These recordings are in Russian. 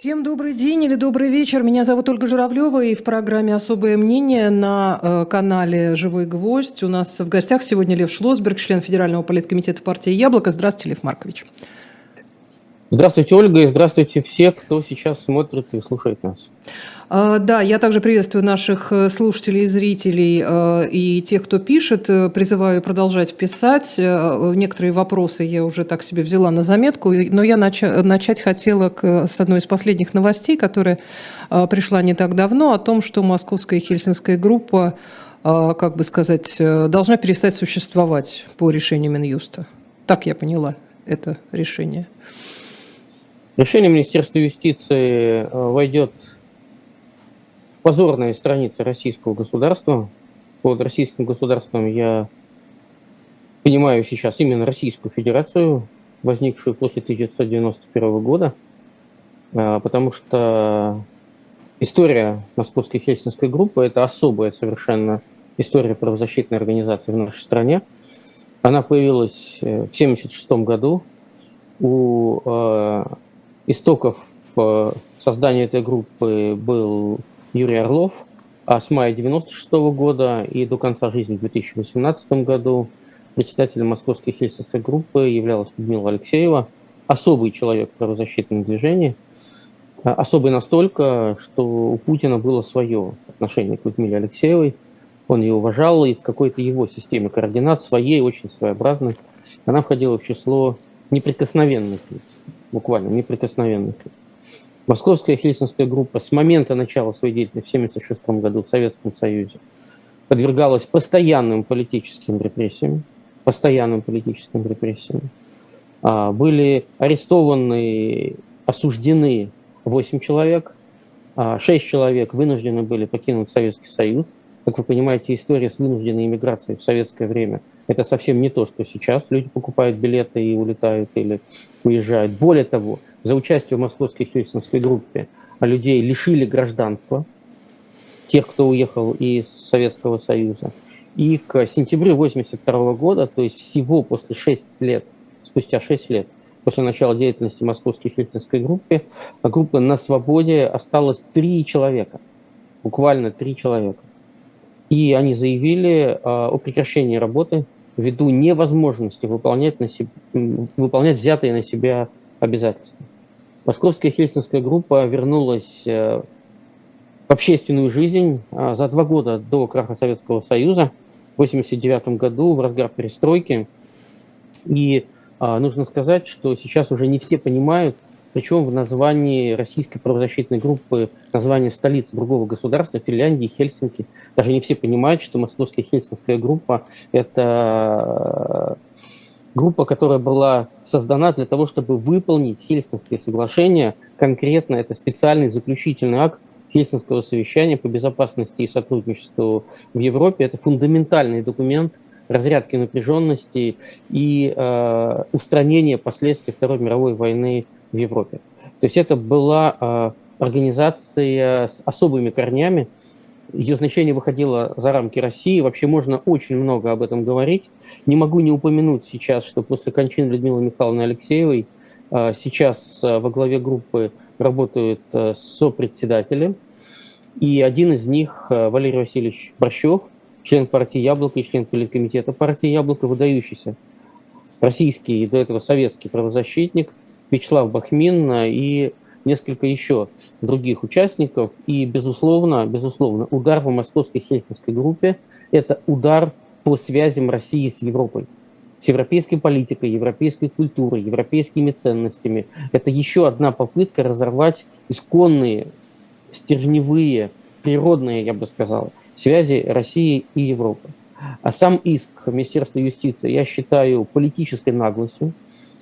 Всем добрый день или добрый вечер. Меня зовут Ольга Журавлева, и в программе «Особое мнение» на э, канале «Живой гвоздь» у нас в гостях сегодня Лев Шлосберг, член Федерального политкомитета партии «Яблоко». Здравствуйте, Лев Маркович. Здравствуйте, Ольга, и здравствуйте все, кто сейчас смотрит и слушает нас. А, да, я также приветствую наших э, слушателей и зрителей э, и тех, кто пишет. Э, призываю продолжать писать. Некоторые вопросы я уже так себе взяла на заметку, но я начать хотела с одной из последних новостей, которая пришла не так давно, о том, что московская и хельсинская группа, как бы сказать, должна перестать существовать по решению Минюста. Так я поняла это решение. Решение Министерства юстиции войдет позорная страница российского государства. Под российским государством я понимаю сейчас именно Российскую Федерацию, возникшую после 1991 года, а, потому что история Московской Хельсинской группы – это особая совершенно история правозащитной организации в нашей стране. Она появилась э, в 1976 году. У э, истоков э, создания этой группы был Юрий Орлов, а с мая 1996 года и до конца жизни в 2018 году председателем Московской хельсинской группы являлась Людмила Алексеева, особый человек в правозащитном движении, а, особый настолько, что у Путина было свое отношение к Людмиле Алексеевой, он ее уважал, и в какой-то его системе координат, своей, очень своеобразной, она входила в число неприкосновенных лиц, буквально неприкосновенных лиц. Московская хельсинская группа с момента начала своей деятельности в 1976 году в Советском Союзе подвергалась постоянным политическим репрессиям, постоянным политическим репрессиям. А, были арестованы, осуждены 8 человек, 6 а, человек вынуждены были покинуть Советский Союз. Как вы понимаете, история с вынужденной иммиграцией в советское время – это совсем не то, что сейчас. Люди покупают билеты и улетают или уезжают. Более того, за участие в московской хельсинской группе а людей лишили гражданства, тех, кто уехал из Советского Союза. И к сентябрю 1982 года, то есть всего после 6 лет, спустя 6 лет, после начала деятельности московской хельсинской группы, группы на свободе осталось три человека, буквально три человека. И они заявили а, о прекращении работы ввиду невозможности выполнять, на себе, выполнять взятые на себя обязательства. Московская хельсинская группа вернулась э, в общественную жизнь а, за два года до краха Советского Союза, в 1989 году, в разгар перестройки. И а, нужно сказать, что сейчас уже не все понимают, причем в названии российской правозащитной группы, название столицы другого государства, Финляндии, Хельсинки, даже не все понимают, что Московская хельсинская группа – это группа, которая была создана для того, чтобы выполнить Хельсинское соглашение. Конкретно это специальный заключительный акт Хельсинского совещания по безопасности и сотрудничеству в Европе. Это фундаментальный документ разрядки напряженности и э, устранения последствий Второй мировой войны в Европе. То есть это была э, организация с особыми корнями, ее значение выходило за рамки России. Вообще можно очень много об этом говорить. Не могу не упомянуть сейчас, что после кончины Людмилы Михайловны Алексеевой а, сейчас а, во главе группы работают а, сопредседатели. И один из них, Валерий Васильевич Борщев, член партии «Яблоко» и член политкомитета партии «Яблоко», выдающийся российский и до этого советский правозащитник, Вячеслав Бахмин и несколько еще других участников. И, безусловно, безусловно, удар по московской хельсинской группе – это удар по связям России с Европой, с европейской политикой, европейской культурой, европейскими ценностями. Это еще одна попытка разорвать исконные, стержневые, природные, я бы сказал, связи России и Европы. А сам иск Министерства юстиции я считаю политической наглостью.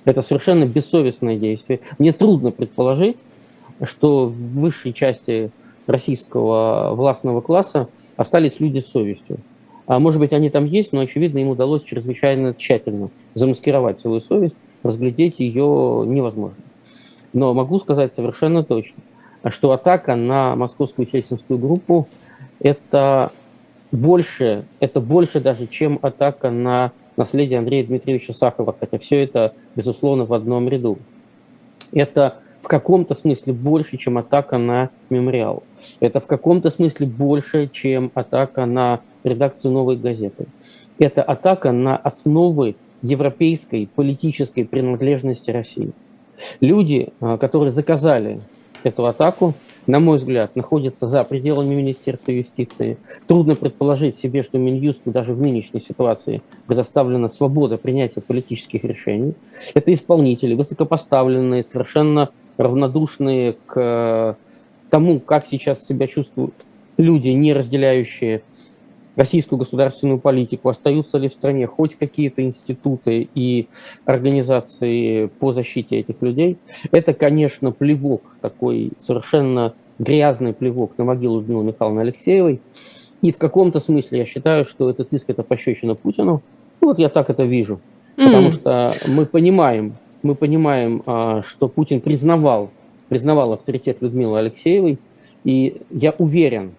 Это совершенно бессовестное действие. Мне трудно предположить, что в высшей части российского властного класса остались люди с совестью. А может быть, они там есть, но, очевидно, им удалось чрезвычайно тщательно замаскировать свою совесть, разглядеть ее невозможно. Но могу сказать совершенно точно, что атака на московскую хельсинскую группу – это больше, это больше даже, чем атака на наследие Андрея Дмитриевича Сахарова, хотя все это, безусловно, в одном ряду. Это в каком-то смысле больше, чем атака на мемориал. Это в каком-то смысле больше, чем атака на редакцию «Новой газеты». Это атака на основы европейской политической принадлежности России. Люди, а, которые заказали эту атаку, на мой взгляд, находятся за пределами Министерства юстиции. Трудно предположить себе, что Минюсту даже в нынешней ситуации предоставлена свобода принятия политических решений. Это исполнители, высокопоставленные, совершенно равнодушные к тому, как сейчас себя чувствуют люди, не разделяющие российскую государственную политику, остаются ли в стране хоть какие-то институты и организации по защите этих людей, это, конечно, плевок, такой совершенно грязный плевок на могилу Людмилы Михайловны Алексеевой. И в каком-то смысле я считаю, что этот иск – это пощечина Путину. Вот я так это вижу. Потому что мы понимаем, мы понимаем, а, что Путин признавал, признавал авторитет Людмилы Алексеевой, и я уверен,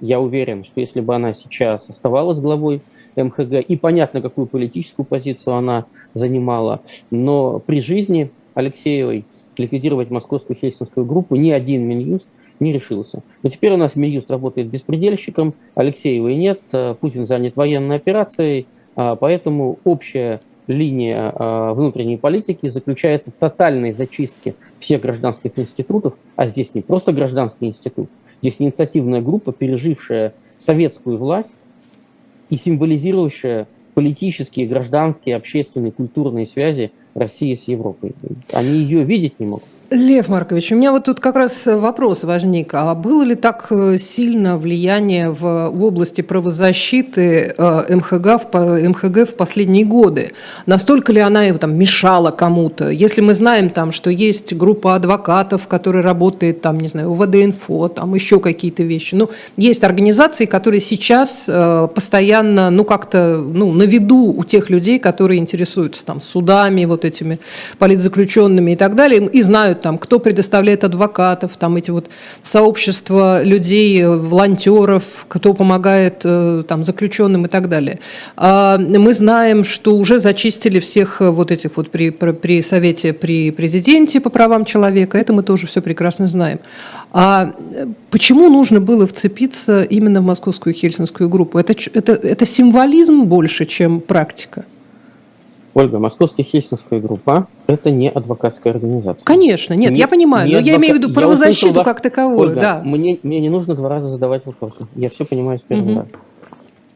я уверен, что если бы она сейчас оставалась главой МХГ, и понятно, какую политическую позицию она занимала, но при жизни Алексеевой ликвидировать московскую хельсинскую группу ни один Минюст не решился. Но теперь у нас Минюст работает беспредельщиком, Алексеевой нет, э, Путин занят военной операцией, а, поэтому общая линия а, внутренней политики заключается в тотальной зачистке всех гражданских институтов, а здесь не просто гражданский институт, Здесь инициативная группа, пережившая советскую власть и символизирующая политические, гражданские, общественные, культурные связи России с Европой. Они ее видеть не могут. Лев Маркович, у меня вот тут как раз вопрос возник. А было ли так э, сильно влияние в, в области правозащиты э, МХГ в, МХГ в последние годы? Настолько ли она там, мешала кому-то? Если мы знаем, там, что есть группа адвокатов, которая работает, там, не знаю, УВД-инфо, там еще какие-то вещи. Ну, есть организации, которые сейчас э, постоянно, ну, как-то, ну, на виду у тех людей, которые интересуются там судами, вот этими политзаключенными и так далее, и знают там, кто предоставляет адвокатов, там эти вот сообщества людей, волонтеров, кто помогает э, там заключенным и так далее. А мы знаем, что уже зачистили всех вот этих вот при, при Совете, при президенте по правам человека, это мы тоже все прекрасно знаем. А почему нужно было вцепиться именно в московскую хельсинскую группу? Это, это, это символизм больше, чем практика? Ольга, Московская Хельсинская группа – это не адвокатская организация. Конечно, нет, не, я понимаю, но адвока... я имею в виду правозащиту услышал, как таковую, Ольга, да. Мне, мне не нужно два раза задавать вопросы, я все понимаю с первого угу. раза.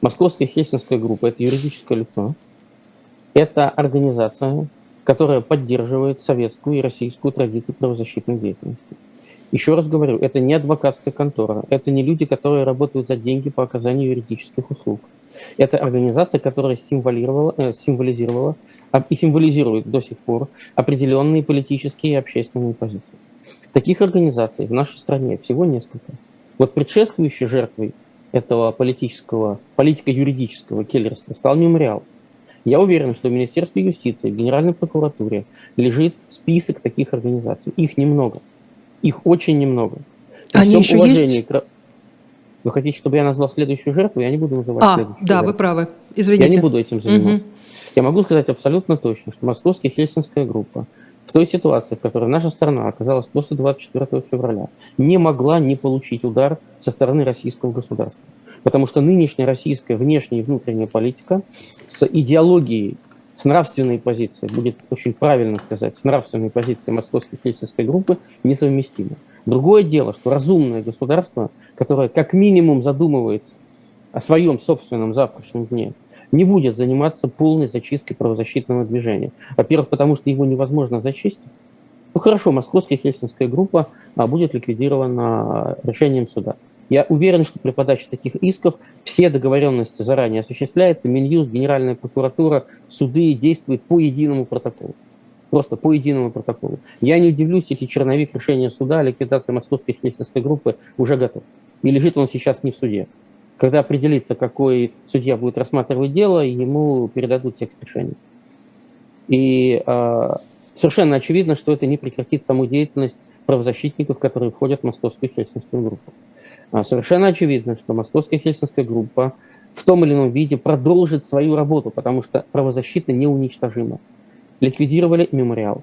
Московская Хельсинская группа – это юридическое лицо, это организация, которая поддерживает советскую и российскую традицию правозащитной деятельности. Еще раз говорю, это не адвокатская контора, это не люди, которые работают за деньги по оказанию юридических услуг. Это организация, которая символировала, э, символизировала а, и символизирует до сих пор определенные политические и общественные позиции. Таких организаций в нашей стране всего несколько. Вот предшествующей жертвой этого политического, политико-юридического келлерства стал мемориал. Я уверен, что в Министерстве юстиции, в Генеральной прокуратуре лежит список таких организаций. Их немного. Их очень немного. При Они еще есть? К... Вы хотите, чтобы я назвал следующую жертву? Я не буду называть а, следующую. Да, жертву. вы правы. Извините. Я не буду этим заниматься. Угу. Я могу сказать абсолютно точно, что московская хельсинская группа в той ситуации, в которой наша страна оказалась после 24 февраля, не могла не получить удар со стороны российского государства. Потому что нынешняя российская внешняя и внутренняя политика с идеологией, с нравственной позицией, будет очень правильно сказать, с нравственной позицией московской хельсинской группы несовместима. Другое дело, что разумное государство, которое как минимум задумывается о своем собственном завтрашнем дне, не будет заниматься полной зачисткой правозащитного движения. Во-первых, потому что его невозможно зачистить. Ну хорошо, московская хельсинская группа а, будет ликвидирована решением суда. Я уверен, что при подаче таких исков все договоренности заранее осуществляются. Минюст, Генеральная прокуратура, суды действуют по единому протоколу просто по единому протоколу. Я не удивлюсь, если черновик решения суда о ликвидации московской хельсинской группы уже готов. И лежит он сейчас не в суде. Когда определится, какой судья будет рассматривать дело, ему передадут текст решения. И э, совершенно очевидно, что это не прекратит саму деятельность правозащитников, которые входят в московскую хельсинскую группу. А совершенно очевидно, что московская хельсинская группа в том или ином виде продолжит свою работу, потому что правозащита неуничтожима ликвидировали мемориал.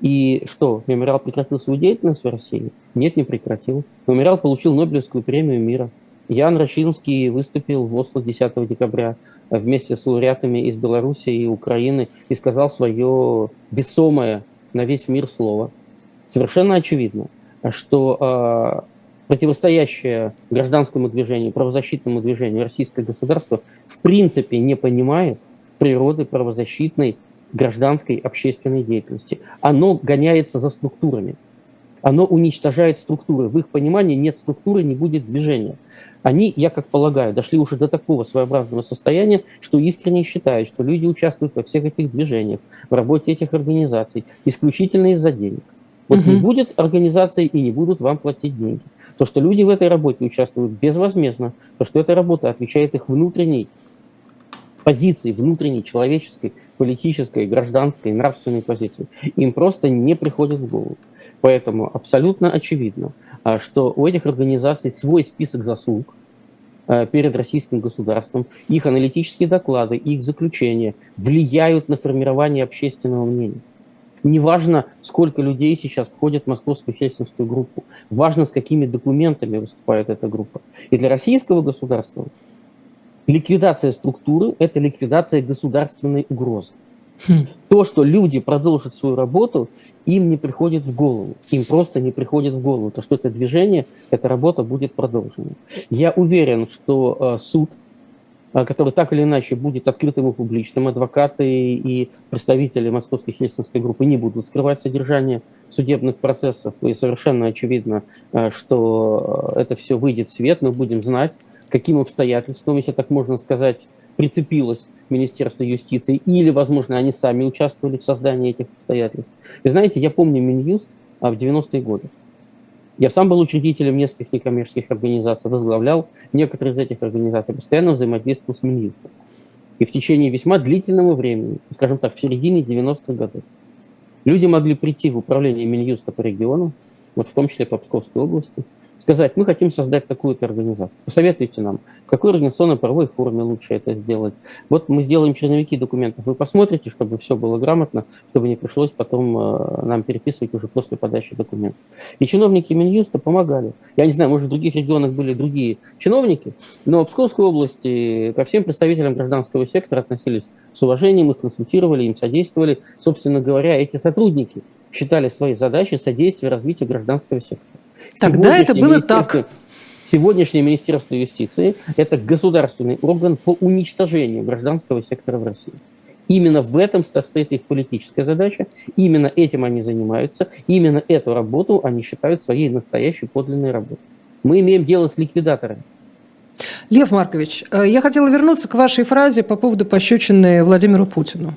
И что, мемориал прекратил свою деятельность в России? Нет, не прекратил. Мемориал получил Нобелевскую премию мира. Ян Рачинский выступил в Осло 10 декабря вместе с лауреатами из Беларуси и Украины и сказал свое весомое на весь мир слово. Совершенно очевидно, что э, противостоящее гражданскому движению, правозащитному движению российское государство в принципе не понимает природы правозащитной гражданской общественной деятельности. Оно гоняется за структурами. Оно уничтожает структуры. В их понимании нет структуры, не будет движения. Они, я как полагаю, дошли уже до такого своеобразного состояния, что искренне считают, что люди участвуют во всех этих движениях, в работе этих организаций исключительно из-за денег. Вот угу. не будет организации и не будут вам платить деньги. То, что люди в этой работе участвуют безвозмездно, то, что эта работа отвечает их внутренней позиции, внутренней человеческой, политической, гражданской, нравственной позиции, им просто не приходит в голову. Поэтому абсолютно очевидно, а, что у этих организаций свой список заслуг а, перед российским государством, их аналитические доклады, их заключения влияют на формирование общественного мнения. Неважно, сколько людей сейчас входит в московскую хельсинскую группу, важно, с какими документами выступает эта группа. И для российского государства ликвидация структуры – это ликвидация государственной угрозы. Хм. То, что люди продолжат свою работу, им не приходит в голову. Им просто не приходит в голову. То, что это движение, эта работа будет продолжена. Я уверен, что э, суд – а, который так или иначе будет открытым и публичным. Адвокаты и представители Московской Хельсинской группы не будут скрывать содержание судебных процессов. И совершенно очевидно, а, что это все выйдет в свет. Мы будем знать, каким обстоятельствам, если так можно сказать, прицепилось Министерство юстиции, или, возможно, они сами участвовали в создании этих обстоятельств. Вы знаете, я помню Минюст а, в 90-е годы. Я сам был учредителем нескольких некоммерческих организаций, возглавлял некоторые из этих организаций, постоянно взаимодействовал с Минюстом. И в течение весьма длительного времени, скажем так, в середине 90-х годов, люди могли прийти в управление Минюста по региону, вот в том числе по Псковской области, сказать, мы хотим создать такую-то организацию. Посоветуйте нам, в какой организационной правовой форме лучше это сделать. Вот мы сделаем черновики документов. Вы посмотрите, чтобы все было грамотно, чтобы не пришлось потом э, нам переписывать уже после подачи документов. И чиновники Минюста помогали. Я не знаю, может, в других регионах были другие чиновники, но в Псковской области ко всем представителям гражданского сектора относились с уважением, их консультировали, им содействовали. Собственно говоря, эти сотрудники считали своей задачей содействие развитию гражданского сектора. Тогда это было так. Сегодняшнее Министерство юстиции – это государственный орган по уничтожению гражданского сектора в России. Именно в этом состоит их политическая задача, именно этим они занимаются, именно эту работу они считают своей настоящей подлинной работой. Мы имеем дело с ликвидаторами. Лев Маркович, э, я хотела вернуться к вашей фразе по поводу пощечины Владимиру Путину.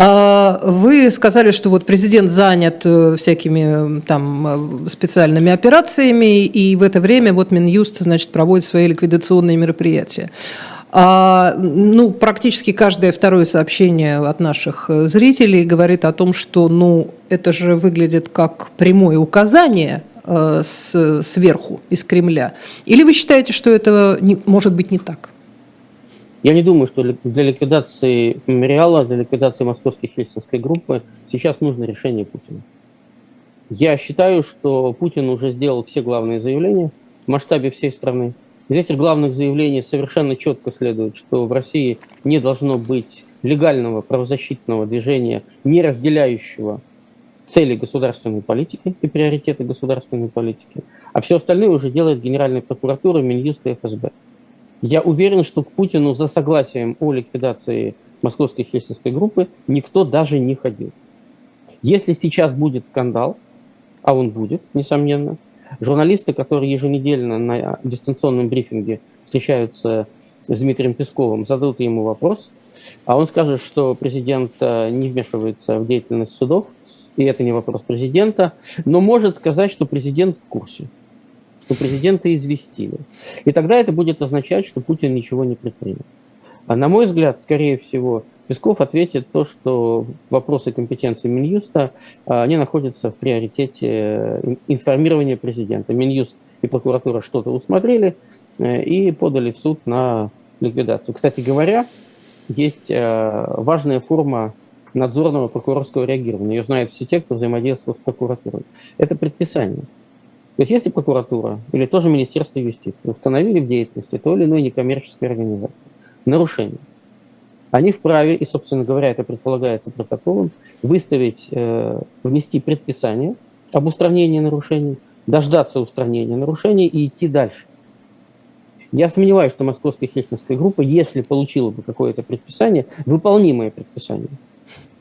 А вы сказали, что вот президент занят э, всякими там э, специальными операциями, и в это время вот Минюст, значит, проводит свои ликвидационные мероприятия. А, ну, практически каждое второе сообщение от наших э, зрителей говорит о том, что, ну, это же выглядит как прямое указание э, с, сверху, из Кремля. Или вы считаете, что это не, может быть не так? Я не думаю, что для ликвидации мемориала, для ликвидации московской хельсинской группы сейчас нужно решение Путина. Я считаю, что Путин уже сделал все главные заявления в масштабе всей страны. Из этих главных заявлений совершенно четко следует, что в России не должно быть легального правозащитного движения, не разделяющего цели государственной политики и приоритеты государственной политики, а все остальное уже делает Генеральная прокуратура, Минюст и ФСБ. Я уверен, что к Путину за согласием о ликвидации московской хельсинской группы никто даже не ходил. Если сейчас будет скандал, а он будет, несомненно, журналисты, которые еженедельно на дистанционном брифинге встречаются с Дмитрием Песковым, зададут ему вопрос, а он скажет, что президент э, не вмешивается в деятельность судов, и это не вопрос президента, но может сказать, что президент в курсе что президента известили. И тогда это будет означать, что Путин ничего не предпринял. А на мой взгляд, скорее всего, Песков ответит то, что вопросы компетенции Минюста, а, они находятся в приоритете э, информирования президента. Минюст и прокуратура что-то усмотрели э, и подали в суд на ликвидацию. Кстати говоря, есть э, важная форма надзорного прокурорского реагирования. Ее знают все те, кто взаимодействовал с прокуратурой. Это предписание. То есть если прокуратура или тоже Министерство юстиции установили в деятельности той или иной некоммерческой организации нарушение, они вправе, и, собственно говоря, это предполагается протоколом, выставить, э, внести предписание об устранении нарушений, дождаться устранения нарушений и идти дальше. Я сомневаюсь, что Московская Хельсинская группа, если получила бы какое-то предписание, выполнимое предписание,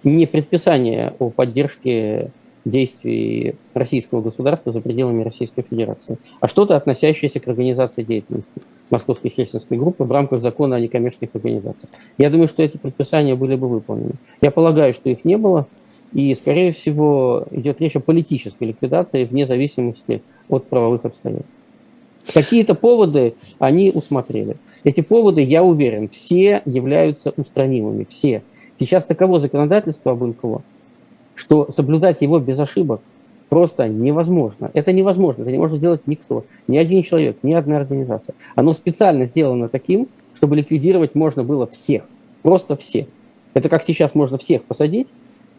не предписание о поддержке действий российского государства за пределами Российской Федерации, а что-то относящееся к организации деятельности Московской Хельсинской группы в рамках закона о некоммерческих организациях. Я думаю, что эти предписания были бы выполнены. Я полагаю, что их не было, и, скорее всего, идет речь о политической ликвидации вне зависимости от правовых обстоятельств. Какие-то поводы они усмотрели. Эти поводы, я уверен, все являются устранимыми, все. Сейчас таково законодательство об НКО, что соблюдать его без ошибок просто невозможно. Это невозможно, это не может сделать никто, ни один человек, ни одна организация. Оно специально сделано таким, чтобы ликвидировать можно было всех, просто всех. Это как сейчас можно всех посадить,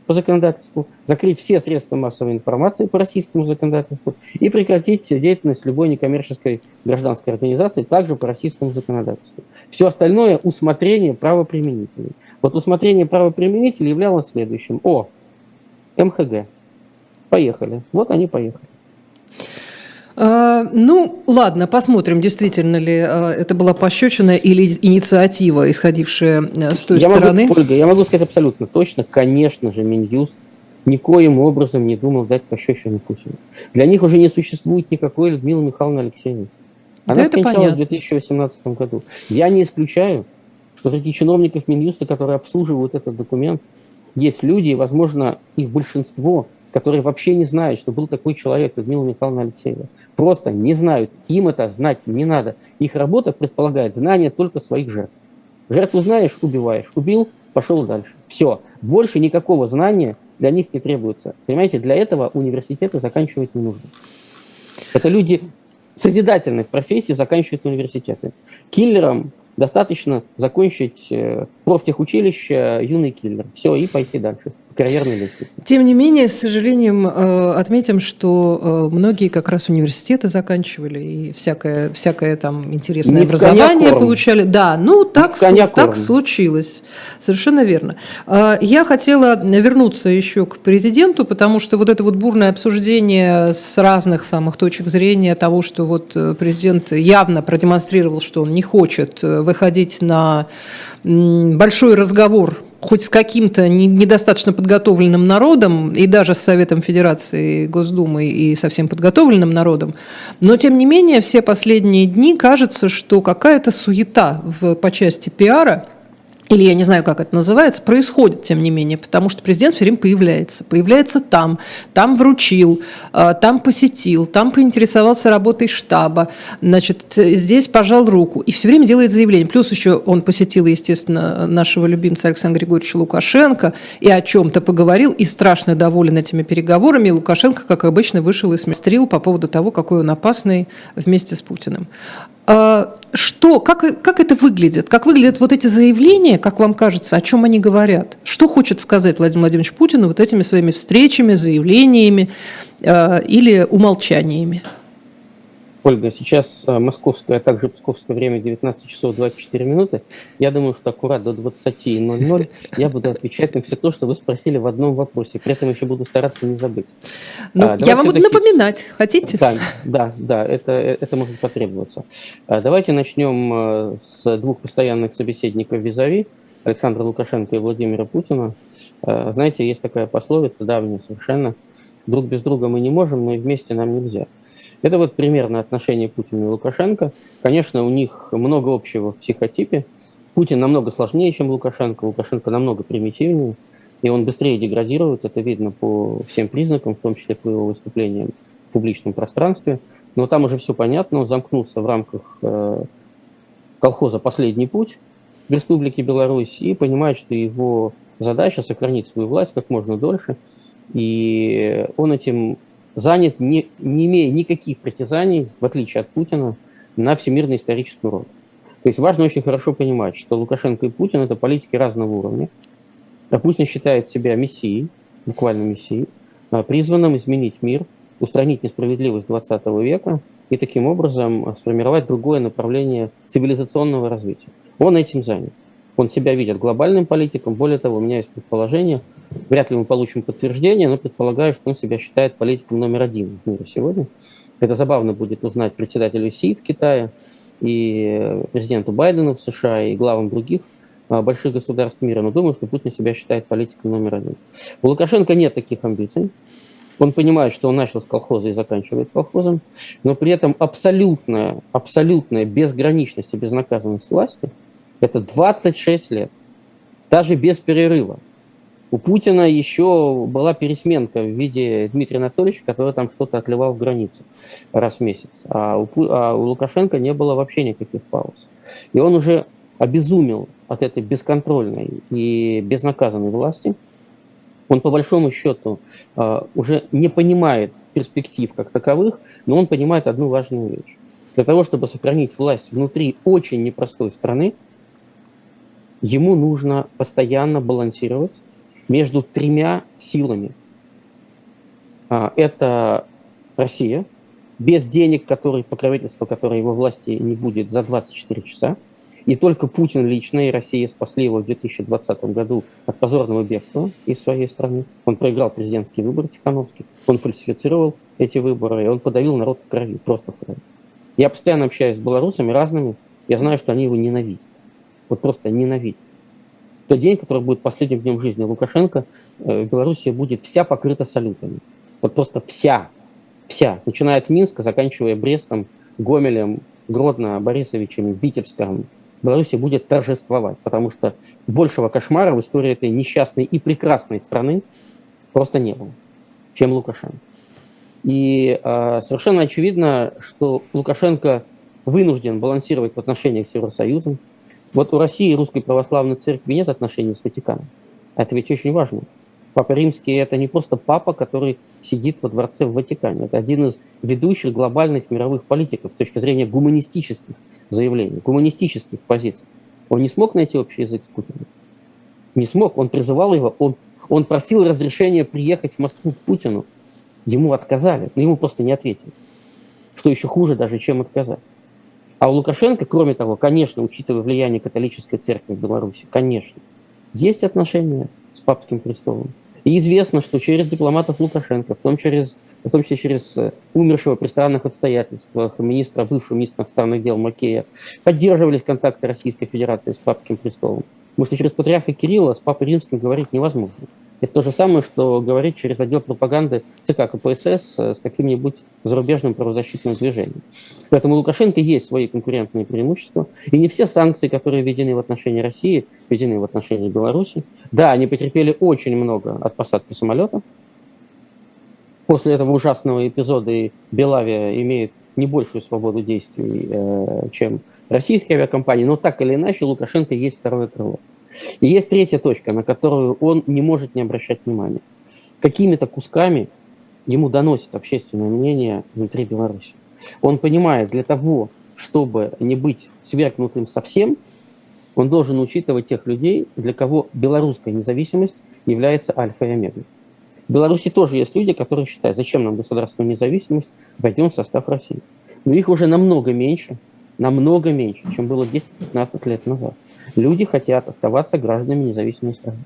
по законодательству, закрыть все средства массовой информации по российскому законодательству и прекратить деятельность любой некоммерческой гражданской организации также по российскому законодательству. Все остальное – усмотрение правоприменителей. Вот усмотрение правоприменителей являлось следующим. О, МХГ. Поехали. Вот они поехали. А, ну, ладно, посмотрим, действительно ли а, это была пощечина или инициатива, исходившая э, с той я стороны. Могу, Ольга, я могу сказать абсолютно точно, конечно же, Минюст никоим образом не думал дать пощечину Путину. Для них уже не существует никакой Людмилы Михайловны Алексеевны. Она да скончалась в 2018 году. Я не исключаю, что среди чиновников Минюста, которые обслуживают этот документ, есть люди, возможно, их большинство, которые вообще не знают, что был такой человек, Людмила Михайловна Алексеева просто не знают. Им это знать не надо. Их работа предполагает знание только своих жертв. Жертву знаешь, убиваешь. Убил, пошел дальше. Все. Больше никакого знания для них не требуется. Понимаете, для этого университеты заканчивать не нужно. Это люди созидательных профессий заканчивают университеты. Киллерам достаточно закончить э, профтехучилище юный киллер. Все, и пойти дальше карьерной лестнице. Тем не менее, с сожалением э, отметим, что э, многие как раз университеты заканчивали и всякое, всякое там интересное Не образование получали. Да, ну так, так случилось. Совершенно верно. Э, я хотела вернуться еще к президенту, потому что вот это вот бурное обсуждение с разных самых точек зрения того, что вот президент явно продемонстрировал, что он не хочет выходить на большой разговор хоть с каким-то недостаточно подготовленным народом, и даже с Советом Федерации, Госдумы и совсем подготовленным народом, но тем не менее все последние дни кажется, что какая-то суета в, по части пиара – или я не знаю, как это называется, происходит, тем не менее, потому что президент все время появляется. Появляется там, там вручил, а, там посетил, там поинтересовался работой штаба, значит, здесь пожал руку и все время делает заявление. Плюс еще он посетил, естественно, нашего любимца Александра Григорьевича Лукашенко и о чем-то поговорил, и страшно доволен этими переговорами. Лукашенко, как обычно, вышел и сместрил по поводу того, какой он опасный вместе с Путиным. Что, как, как это выглядит? Как выглядят вот эти заявления, как вам кажется, о чем они говорят? Что хочет сказать Владимир Владимирович Путин вот этими своими встречами, заявлениями э, или умолчаниями? Ольга, сейчас э, московское, а также псковское время 19 часов 24 минуты. Я думаю, что аккурат до 20.00 я буду отвечать на все то, что вы спросили в одном вопросе. При этом еще буду стараться не забыть. Ну, а, я вам буду напоминать. Хотите? Да, да, да это, это может потребоваться. А, давайте начнем э, с двух постоянных собеседников визави, Александра Лукашенко и Владимира Путина. А, знаете, есть такая пословица давняя совершенно. Друг без друга мы не можем, но и вместе нам нельзя. Это вот примерно отношение Путина и Лукашенко. Конечно, у них много общего в психотипе. Путин намного сложнее, чем Лукашенко. Лукашенко намного примитивнее. И он быстрее деградирует. Это видно по всем признакам, в том числе по его выступлениям в публичном пространстве. Но там уже все понятно. Он замкнулся в рамках э, колхоза «Последний путь» в Республике Беларусь и понимает, что его задача сохранить свою власть как можно дольше. И он этим занят, не, не имея никаких притязаний, в отличие от Путина, на всемирный исторический роль. То есть важно очень хорошо понимать, что Лукашенко и Путин – это политики разного уровня. А Путин считает себя мессией, буквально мессией, а, призванным изменить мир, устранить несправедливость 20 века и таким образом сформировать другое направление цивилизационного развития. Он этим занят. Он себя видит глобальным политиком. Более того, у меня есть предположение, вряд ли мы получим подтверждение, но предполагаю, что он себя считает политиком номер один в мире сегодня. Это забавно будет узнать председателю Си в Китае и президенту Байдену в США и главам других а, больших государств мира, но думаю, что Путин себя считает политиком номер один. У Лукашенко нет таких амбиций. Он понимает, что он начал с колхоза и заканчивает колхозом, но при этом абсолютная, абсолютная безграничность и безнаказанность власти – это 26 лет, даже без перерыва. У Путина еще была пересменка в виде Дмитрия Анатольевича, который там что-то отливал в границе раз в месяц. А у, а у Лукашенко не было вообще никаких пауз. И он уже обезумел от этой бесконтрольной и безнаказанной власти. Он по большому счету а, уже не понимает перспектив как таковых, но он понимает одну важную вещь. Для того, чтобы сохранить власть внутри очень непростой страны, ему нужно постоянно балансировать между тремя силами. А, это Россия, без денег, которые, покровительства которое его власти не будет за 24 часа. И только Путин лично и Россия спасли его в 2020 году от позорного бегства из своей страны. Он проиграл президентские выборы Тихановский, он фальсифицировал эти выборы, и он подавил народ в крови, просто в крови. Я постоянно общаюсь с белорусами разными, я знаю, что они его ненавидят. Вот просто ненавидят тот день, который будет последним днем жизни Лукашенко, э, в Беларуси будет вся покрыта салютами. Вот просто вся, вся, начиная от Минска, заканчивая Брестом, Гомелем, Гродно, Борисовичем, Витебском, Беларусь будет торжествовать, потому что большего кошмара в истории этой несчастной и прекрасной страны просто не было, чем Лукашенко. И э, совершенно очевидно, что Лукашенко вынужден балансировать в отношениях с Евросоюзом, вот у России Русской Православной Церкви нет отношений с Ватиканом. Это ведь очень важно. Папа Римский – это не просто папа, который сидит во дворце в Ватикане. Это один из ведущих глобальных мировых политиков с точки зрения гуманистических заявлений, гуманистических позиций. Он не смог найти общий язык с Путиным. Не смог. Он призывал его, он, он просил разрешения приехать в Москву к Путину. Ему отказали, но ему просто не ответили. Что еще хуже даже, чем отказать. А у Лукашенко, кроме того, конечно, учитывая влияние католической церкви в Беларуси, конечно, есть отношения с папским престолом. И известно, что через дипломатов Лукашенко, в том, через, в том числе через э, умершего при странных обстоятельствах министра, бывшего министра иностранных дел Макея, поддерживались контакты Российской Федерации с папским престолом. Потому что через патриарха Кирилла с папой римским говорить невозможно. Это то же самое, что говорить через отдел пропаганды ЦК КПСС с каким-нибудь зарубежным правозащитным движением. Поэтому у Лукашенко есть свои конкурентные преимущества. И не все санкции, которые введены в отношении России, введены в отношении Беларуси. Да, они потерпели очень много от посадки самолета. После этого ужасного эпизода Белавия имеет не большую свободу действий, э, чем российские авиакомпании, но так или иначе Лукашенко есть второе крыло. И есть третья точка, на которую он не может не обращать внимания. Какими-то кусками ему доносит общественное мнение внутри Беларуси. Он понимает, для того, чтобы не быть свергнутым совсем, он должен учитывать тех людей, для кого белорусская независимость является альфа и омегой. В Беларуси тоже есть люди, которые считают, зачем нам государственная независимость, войдем в состав России. Но их уже намного меньше, намного меньше, чем было 10-15 лет назад. Люди хотят оставаться гражданами независимой страны.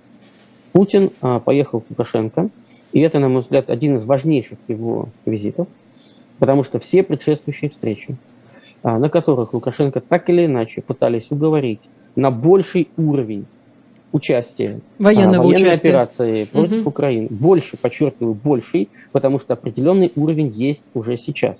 Путин а, поехал к Лукашенко, и это, на мой взгляд, один из важнейших его визитов, потому что все предшествующие встречи, а, на которых Лукашенко так или иначе пытались уговорить на больший уровень участия военного а, военной участия. операции против угу. Украины. Больше, подчеркиваю, больший, потому что определенный уровень есть уже сейчас.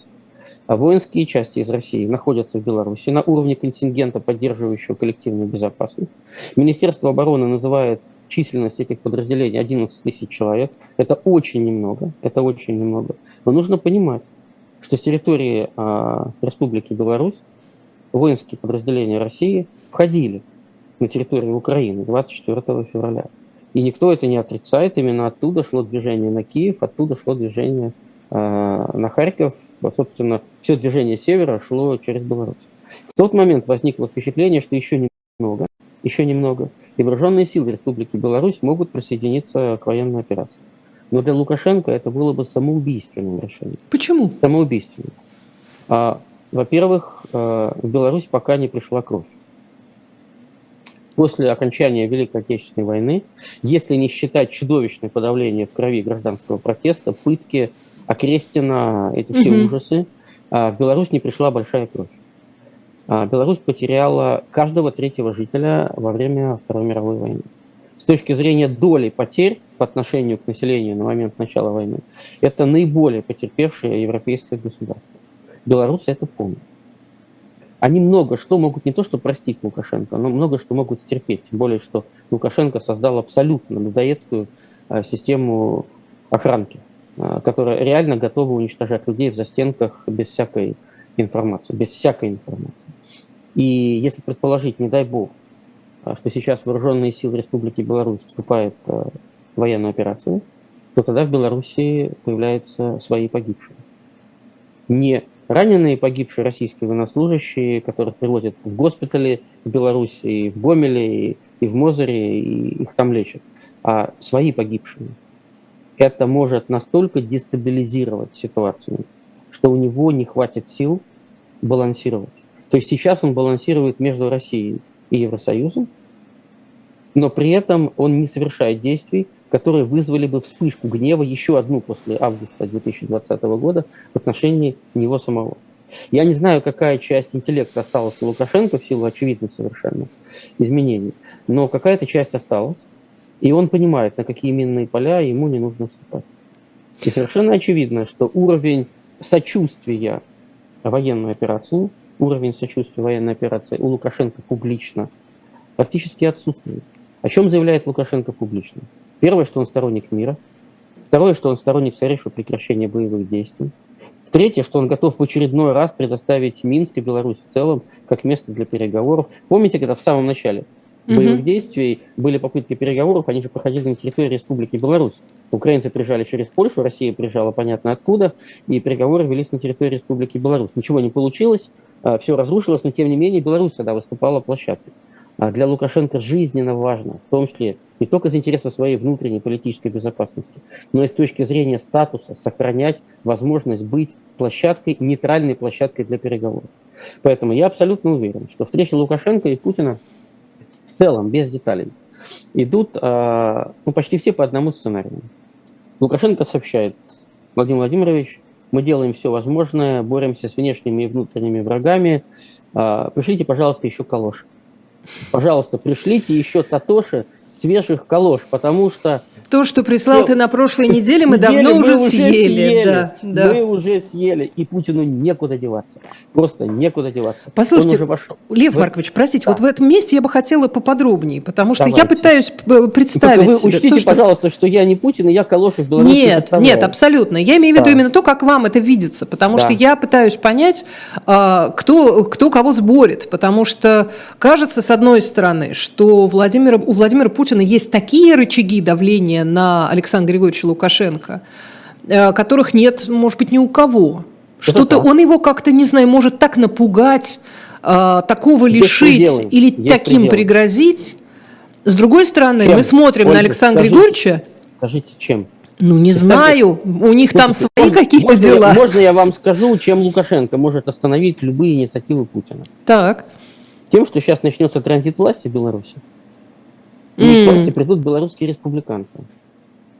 А воинские части из России находятся в Беларуси на уровне контингента, поддерживающего коллективную безопасность. Министерство обороны называет численность этих подразделений 11 тысяч человек. Это очень немного, это очень немного. Но нужно понимать, что с территории а, Республики Беларусь воинские подразделения России входили на территорию Украины 24 февраля. И никто это не отрицает, именно оттуда шло движение на Киев, оттуда шло движение на Харьков, собственно, все движение севера шло через Беларусь. В тот момент возникло впечатление, что еще немного, еще немного, И вооруженные силы Республики Беларусь могут присоединиться к военной операции. Но для Лукашенко это было бы самоубийственным решением. Почему? Самоубийственным. А, во-первых, э, в Беларусь пока не пришла кровь. После окончания Великой Отечественной войны, если не считать чудовищное подавление в крови гражданского протеста, пытки, окрестина, эти все угу. ужасы, а, в Беларусь не пришла большая кровь. А, Беларусь потеряла каждого третьего жителя во время Второй мировой войны. С точки зрения доли потерь по отношению к населению на момент начала войны, это наиболее потерпевшее европейское государство. Беларусы это помнят. Они много что могут не то что простить Лукашенко, но много что могут стерпеть. Тем более, что Лукашенко создал абсолютно людоедскую а, систему охранки, а, которая реально готова уничтожать людей в застенках без всякой информации, без всякой информации. И если предположить, не дай бог, а, что сейчас вооруженные силы Республики Беларусь вступают в военную операцию, то тогда в Беларуси появляются свои погибшие. Не раненые погибшие российские военнослужащие, которых привозят в госпитали в Беларуси, и в Гомеле, и, в Мозере, и их там лечат, а свои погибшие. Это может настолько дестабилизировать ситуацию, что у него не хватит сил балансировать. То есть сейчас он балансирует между Россией и Евросоюзом, но при этом он не совершает действий, которые вызвали бы вспышку гнева, еще одну после августа 2020 года в отношении него самого. Я не знаю, какая часть интеллекта осталась у Лукашенко в силу очевидных совершенно изменений, но какая-то часть осталась, и он понимает, на какие минные поля ему не нужно вступать. И совершенно очевидно, что уровень сочувствия военной операции, уровень сочувствия военной операции у Лукашенко публично практически отсутствует. О чем заявляет Лукашенко публично? Первое, что он сторонник мира. Второе, что он сторонник скорейшего прекращения боевых действий. Третье, что он готов в очередной раз предоставить Минск и Беларусь в целом как место для переговоров. Помните, когда в самом начале боевых угу. действий были попытки переговоров, они же проходили на территории Республики Беларусь. Украинцы приезжали через Польшу, Россия приезжала понятно откуда, и переговоры велись на территории Республики Беларусь. Ничего не получилось, а, все разрушилось, но тем не менее Беларусь тогда выступала площадкой. А для Лукашенко жизненно важно, в том числе не только из интереса своей внутренней политической безопасности, но и с точки зрения статуса сохранять возможность быть площадкой, нейтральной площадкой для переговоров. Поэтому я абсолютно уверен, что встречи Лукашенко и Путина в целом, без деталей, идут а, ну, почти все по одному сценарию. Лукашенко сообщает, Владимир Владимирович, мы делаем все возможное, боремся с внешними и внутренними врагами, а, пришлите, пожалуйста, еще калош пожалуйста, пришлите еще Татоши свежих калош, потому что... То, что прислал ты на прошлой неделе, мы давно уже съели. Да, да. Мы уже съели, и Путину некуда деваться. Просто некуда деваться. Послушайте, Лев Маркович, простите, да. вот в этом месте я бы хотела поподробнее, потому что Давайте. я пытаюсь э, представить вы себе... учтите, то, что... пожалуйста, что я не Путин, и я калоши в Беларуси Нет, нет, абсолютно. Я имею в виду да. именно то, как вам это видится, потому да. что я пытаюсь понять, а, кто, кто кого сборит, потому что кажется, с одной стороны, что Владимир, у Владимира Путина Путина есть такие рычаги давления на Александра Григорьевича Лукашенко, э, которых нет, может быть, ни у кого. Что-то он его как-то, не знаю, может так напугать, э, такого лишить или есть таким пределы. пригрозить. С другой стороны, чем? мы смотрим Ольга, на Александра скажите, Григорьевича. Скажите, чем? Ну, не знаю. У них там свои какие-то дела. можно я вам скажу, чем Лукашенко может остановить любые инициативы Путина? Так. Тем, что сейчас начнется транзит власти в Беларуси. И mm. к власти придут белорусские республиканцы.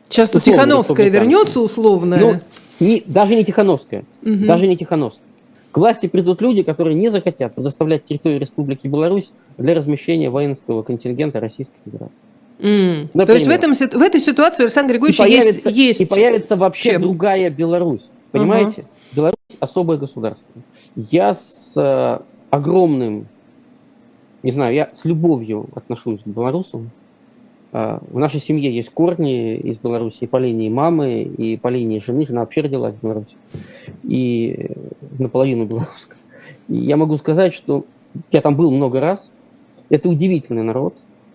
Сейчас тут Тихановская вернется условно. Ну, не, даже не Тихановская. Угу. Даже не Тихановская. К власти придут люди, которые не захотят предоставлять территорию Республики Беларусь для размещения воинского контингента Российской Федерации. Mm. То есть в, этом, в этой ситуации Александр Григорьевич и появится, есть, есть... И появится вообще Чем? другая Беларусь. Понимаете? Uh-huh. Беларусь особое государство. Я с э, огромным, не знаю, я с любовью отношусь к белорусам. А, в нашей семье есть корни из Беларуси по линии мамы и по линии жены. Жена вообще родилась в Беларуси. И наполовину белорусская. И я могу сказать, что я там был много раз. Это удивительный народ.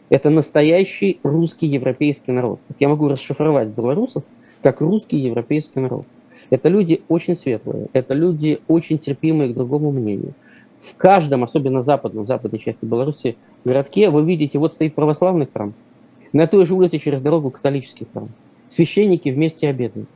Это настоящий русский европейский народ. Я могу расшифровать белорусов как русский европейский народ. Это люди очень светлые, это люди очень терпимые к другому мнению. В каждом, особенно западном, западной части Беларуси, городке вы видите, вот стоит православный храм, на той же улице через дорогу католический храм. Священники вместе обедают.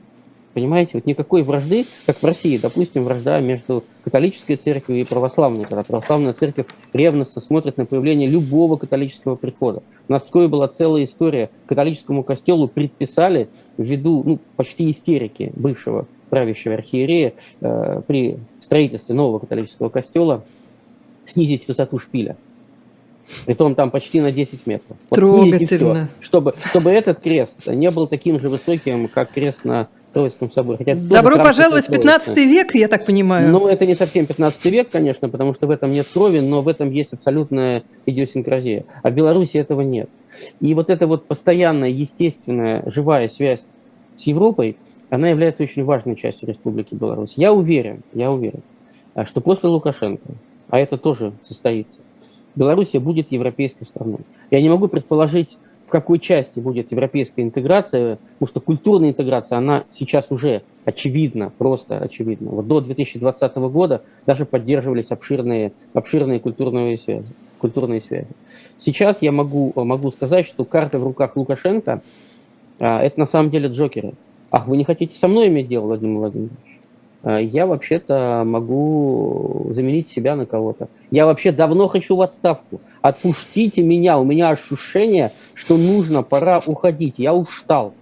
Понимаете, вот никакой вражды, как в России, допустим, вражда между католической церковью и православной, когда православная церковь ревностно смотрит на появление любого католического прихода. У нас в Пскове была целая история. Католическому костелу предписали, ввиду ну, почти истерики бывшего правящего архиерея э, при строительстве нового католического костела, снизить высоту шпиля. Притом там почти на 10 метров. Вот Трогательно. Все, чтобы, чтобы этот крест не был таким же высоким, как крест на Троицком соборе. Хотя Добро пожаловать в 15 век, я так понимаю. Ну, это не совсем 15 век, конечно, потому что в этом нет крови, но в этом есть абсолютная идиосинкразия. А в Беларуси этого нет. И вот эта вот постоянная, естественная, живая связь с Европой, она является очень важной частью Республики Беларусь. Я уверен, я уверен, а, что после Лукашенко, а это тоже состоится, Белоруссия будет европейской страной. Я не могу предположить, какой части будет европейская интеграция, потому что культурная интеграция, она сейчас уже очевидна, просто очевидна. Вот до 2020 года даже поддерживались обширные, обширные культурные связи. Культурные связи. Сейчас я могу, могу сказать, что карты в руках Лукашенко а, это на самом деле джокеры. Ах, вы не хотите со мной иметь дело, Владимир Владимирович? А, я вообще-то могу заменить себя на кого-то. Я вообще давно хочу в отставку. Отпустите меня, у меня ощущение, что нужно, пора уходить. Я устал.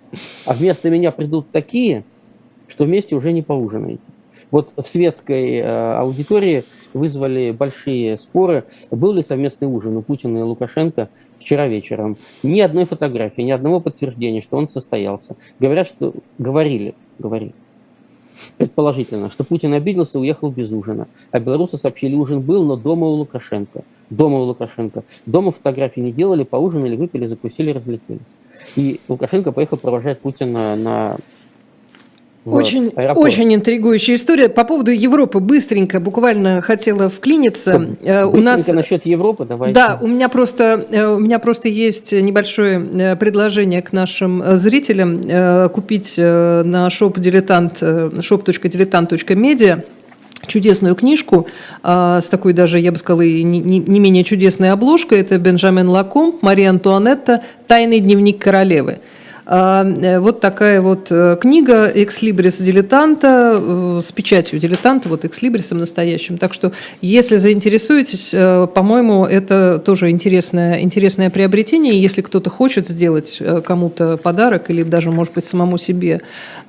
А вместо меня придут такие, что вместе уже не поужинаете. Вот в светской э, аудитории вызвали большие споры, был ли совместный ужин у Путина и Лукашенко вчера вечером. Ни одной фотографии, ни одного подтверждения, что он состоялся. Говорят, что говорили, говорили предположительно, что Путин обиделся и уехал без ужина. А белорусы сообщили, ужин был, но дома у Лукашенко. Дома у Лукашенко. Дома фотографии не делали, поужинали, выпили, закусили, разлетелись. И Лукашенко поехал провожать Путина на очень, очень интригующая история. По поводу Европы быстренько, буквально хотела вклиниться. Быстренько у нас насчет Европы, давайте. Да, у меня просто э, у меня просто есть небольшое э, предложение к нашим э, зрителям купить на shop-дилетант shop.diletant.media чудесную книжку с такой даже, я бы сказала, не, не, не менее чудесной обложкой. Это Бенджамин Лаком, Мария Антуанетта «Тайный дневник королевы». А, э, вот такая вот э, книга «Экслибрис дилетанта» э, с печатью дилетанта, вот «Экслибрисом» настоящим. Так что, если заинтересуетесь, по-моему, это тоже интересное, интересное приобретение. Если кто-то хочет сделать кому-то подарок или даже, может быть, самому себе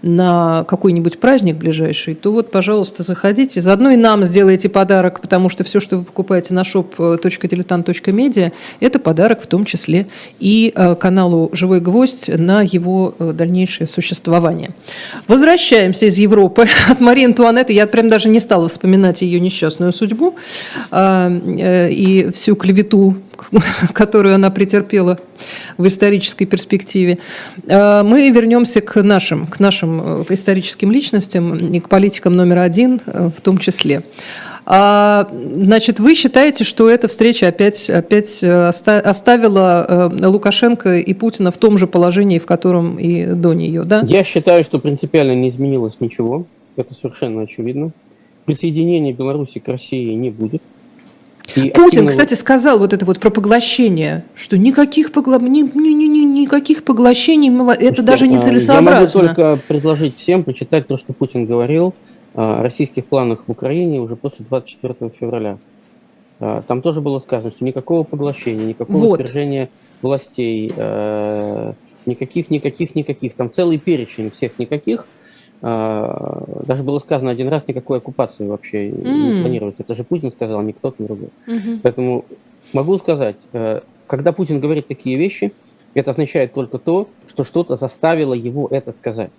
на какой-нибудь праздник ближайший, то вот, пожалуйста, заходите. Заодно и нам сделайте подарок, потому что все, что вы покупаете на shop.diletant.media, это подарок в том числе и каналу «Живой гвоздь» на его э, дальнейшее существование. Возвращаемся из Европы от Марии Антуанетты. Я прям даже не стала вспоминать ее несчастную судьбу а, э, и всю клевету, которую она претерпела в исторической перспективе. А, мы вернемся к нашим, к нашим э, историческим личностям и к политикам номер один в том числе. А, значит, вы считаете, что эта встреча опять, опять э, оставила э, Лукашенко и Путина в том же положении, в котором и до нее, да? Я считаю, что принципиально не изменилось ничего. Это совершенно очевидно. Присоединения Беларуси к России не будет. И Путин, активного... кстати, сказал вот это вот про поглощение, что никаких, погла... ни, ни, ни, ни, никаких поглощений, это что, даже нецелесообразно. Я могу только предложить всем почитать то, что Путин говорил российских планах в Украине уже после 24 февраля. А, там тоже было сказано, что никакого поглощения, никакого вот. свержения властей, э, никаких, никаких, никаких. Там целый перечень всех никаких. А, даже было сказано один раз, никакой оккупации вообще mm. не планируется. Это же Путин сказал, а не кто-то другой. Mm-hmm. Поэтому могу сказать, когда Путин говорит такие вещи, это означает только то, что что-то заставило его это сказать.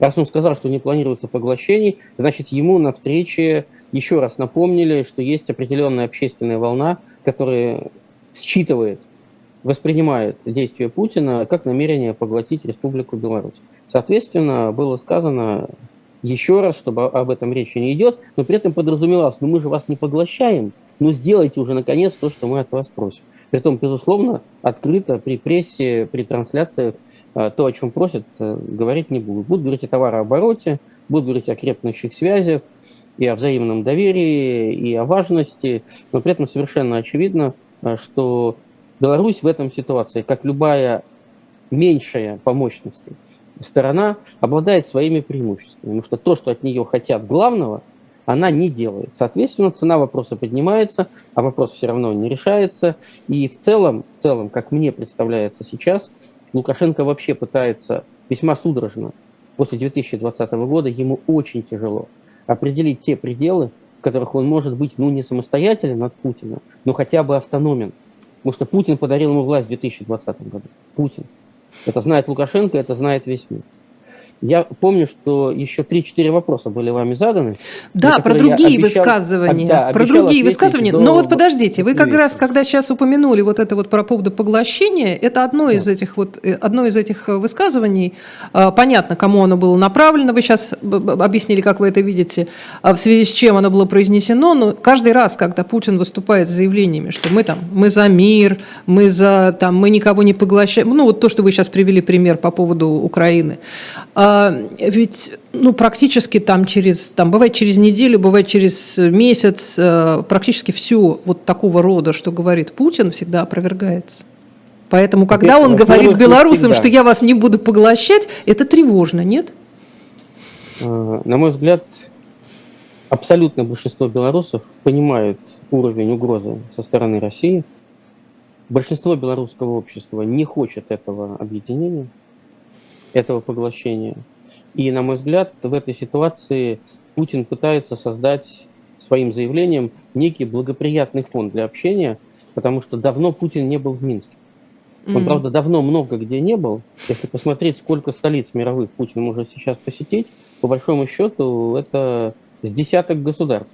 Раз он сказал, что не планируется поглощений, значит, ему на встрече еще раз напомнили, что есть определенная общественная волна, которая считывает, воспринимает действия Путина как намерение поглотить Республику Беларусь. Соответственно, было сказано еще раз, чтобы об этом речи не идет, но при этом подразумевалось, ну мы же вас не поглощаем, ну сделайте уже наконец то, что мы от вас просим. Притом, безусловно, открыто при прессе, при трансляциях то, о чем просят, э, говорить не будут. Будут говорить о товарообороте, будут говорить о крепнущих связях, и о взаимном доверии, и о важности, но при этом совершенно очевидно, э, что Беларусь в этом ситуации, как любая меньшая по мощности сторона, обладает своими преимуществами. Потому что то, что от нее хотят главного, она не делает. Соответственно, цена вопроса поднимается, а вопрос все равно не решается. И в целом, в целом, как мне представляется сейчас, Лукашенко вообще пытается весьма судорожно после 2020 года, ему очень тяжело определить те пределы, в которых он может быть, ну, не самостоятелен от Путина, но хотя бы автономен. Потому что Путин подарил ему власть в 2020 году. Путин. Это знает Лукашенко, это знает весь мир. Я помню, что еще 3-4 вопроса были вами заданы. Да, про другие обещал, высказывания. Да, про другие высказывания. Но вот подождите, вы как раз, когда сейчас упомянули вот это вот про поводу поглощения, это одно да. из этих вот, э, одно из этих э, высказываний. А, понятно, кому оно было направлено, вы сейчас объяснили, как вы это видите, а в связи с чем оно было произнесено, но каждый раз, когда Путин выступает с заявлениями, что мы там, мы за мир, мы за, там, мы никого не поглощаем, ну вот то, что вы сейчас привели пример по поводу Украины, ведь ну, практически там через, там, бывает через неделю, бывает через месяц, э, практически все вот такого рода, что говорит Путин, всегда опровергается. Поэтому, когда он говорит белорусам, что я вас не буду поглощать, это тревожно, нет? Э, на мой взгляд, абсолютно большинство белорусов понимают уровень угрозы со стороны России. Большинство белорусского общества не хочет этого объединения этого поглощения. И, на мой взгляд, в этой ситуации Путин пытается создать своим заявлением некий благоприятный фон для общения, потому что давно Путин не был в Минске. Он, mm-hmm. правда, давно много где не был. Если посмотреть, сколько столиц мировых Путин может сейчас посетить, по большому счету, это с десяток государств.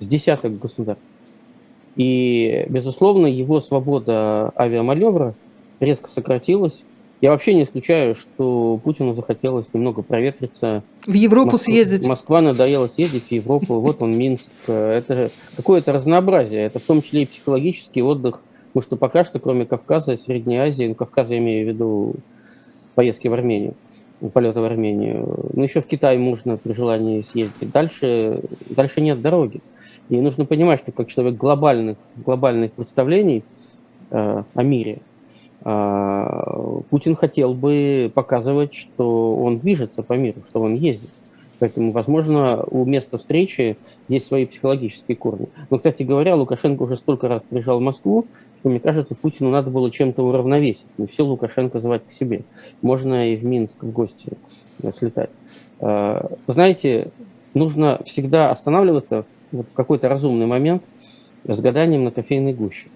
С десяток государств. И, безусловно, его свобода авиаманевра резко сократилась. Я вообще не исключаю, что Путину захотелось немного проветриться. В Европу Москва, съездить. Москва надоело съездить в Европу. Вот он, Минск. Это какое-то разнообразие. Это в том числе и психологический отдых. Потому что пока что, кроме Кавказа, Средней Азии, ну, Кавказ я имею в виду поездки в Армению, полеты в Армению. Ну, еще в Китай можно при желании съездить. Дальше, дальше нет дороги. И нужно понимать, что как человек глобальных, глобальных представлений э, о мире – Путин хотел бы показывать, что он движется по миру, что он ездит. Поэтому, возможно, у места встречи есть свои психологические корни. Но, кстати говоря, Лукашенко уже столько раз приезжал в Москву, что, мне кажется, Путину надо было чем-то уравновесить. Не все Лукашенко звать к себе. Можно и в Минск в гости слетать. А, знаете, нужно всегда останавливаться в какой-то разумный момент с гаданием на кофейной гуще.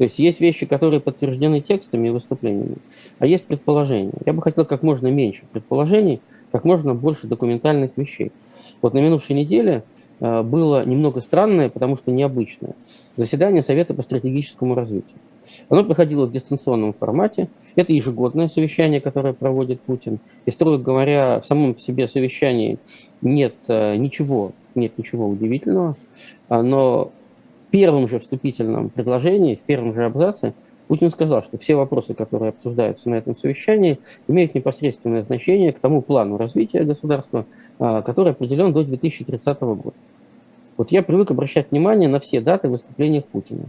То есть есть вещи, которые подтверждены текстами и выступлениями, а есть предположения. Я бы хотел как можно меньше предположений, как можно больше документальных вещей. Вот на минувшей неделе э, было немного странное, потому что необычное. Заседание Совета по стратегическому развитию. Оно проходило в дистанционном формате. Это ежегодное совещание, которое проводит Путин. И, строго говоря, в самом себе совещании нет э, ничего, нет ничего удивительного. А, но первом же вступительном предложении, в первом же абзаце, Путин сказал, что все вопросы, которые обсуждаются на этом совещании, имеют непосредственное значение к тому плану развития государства, а, который определен до 2030 года. Вот я привык обращать внимание на все даты выступления Путина.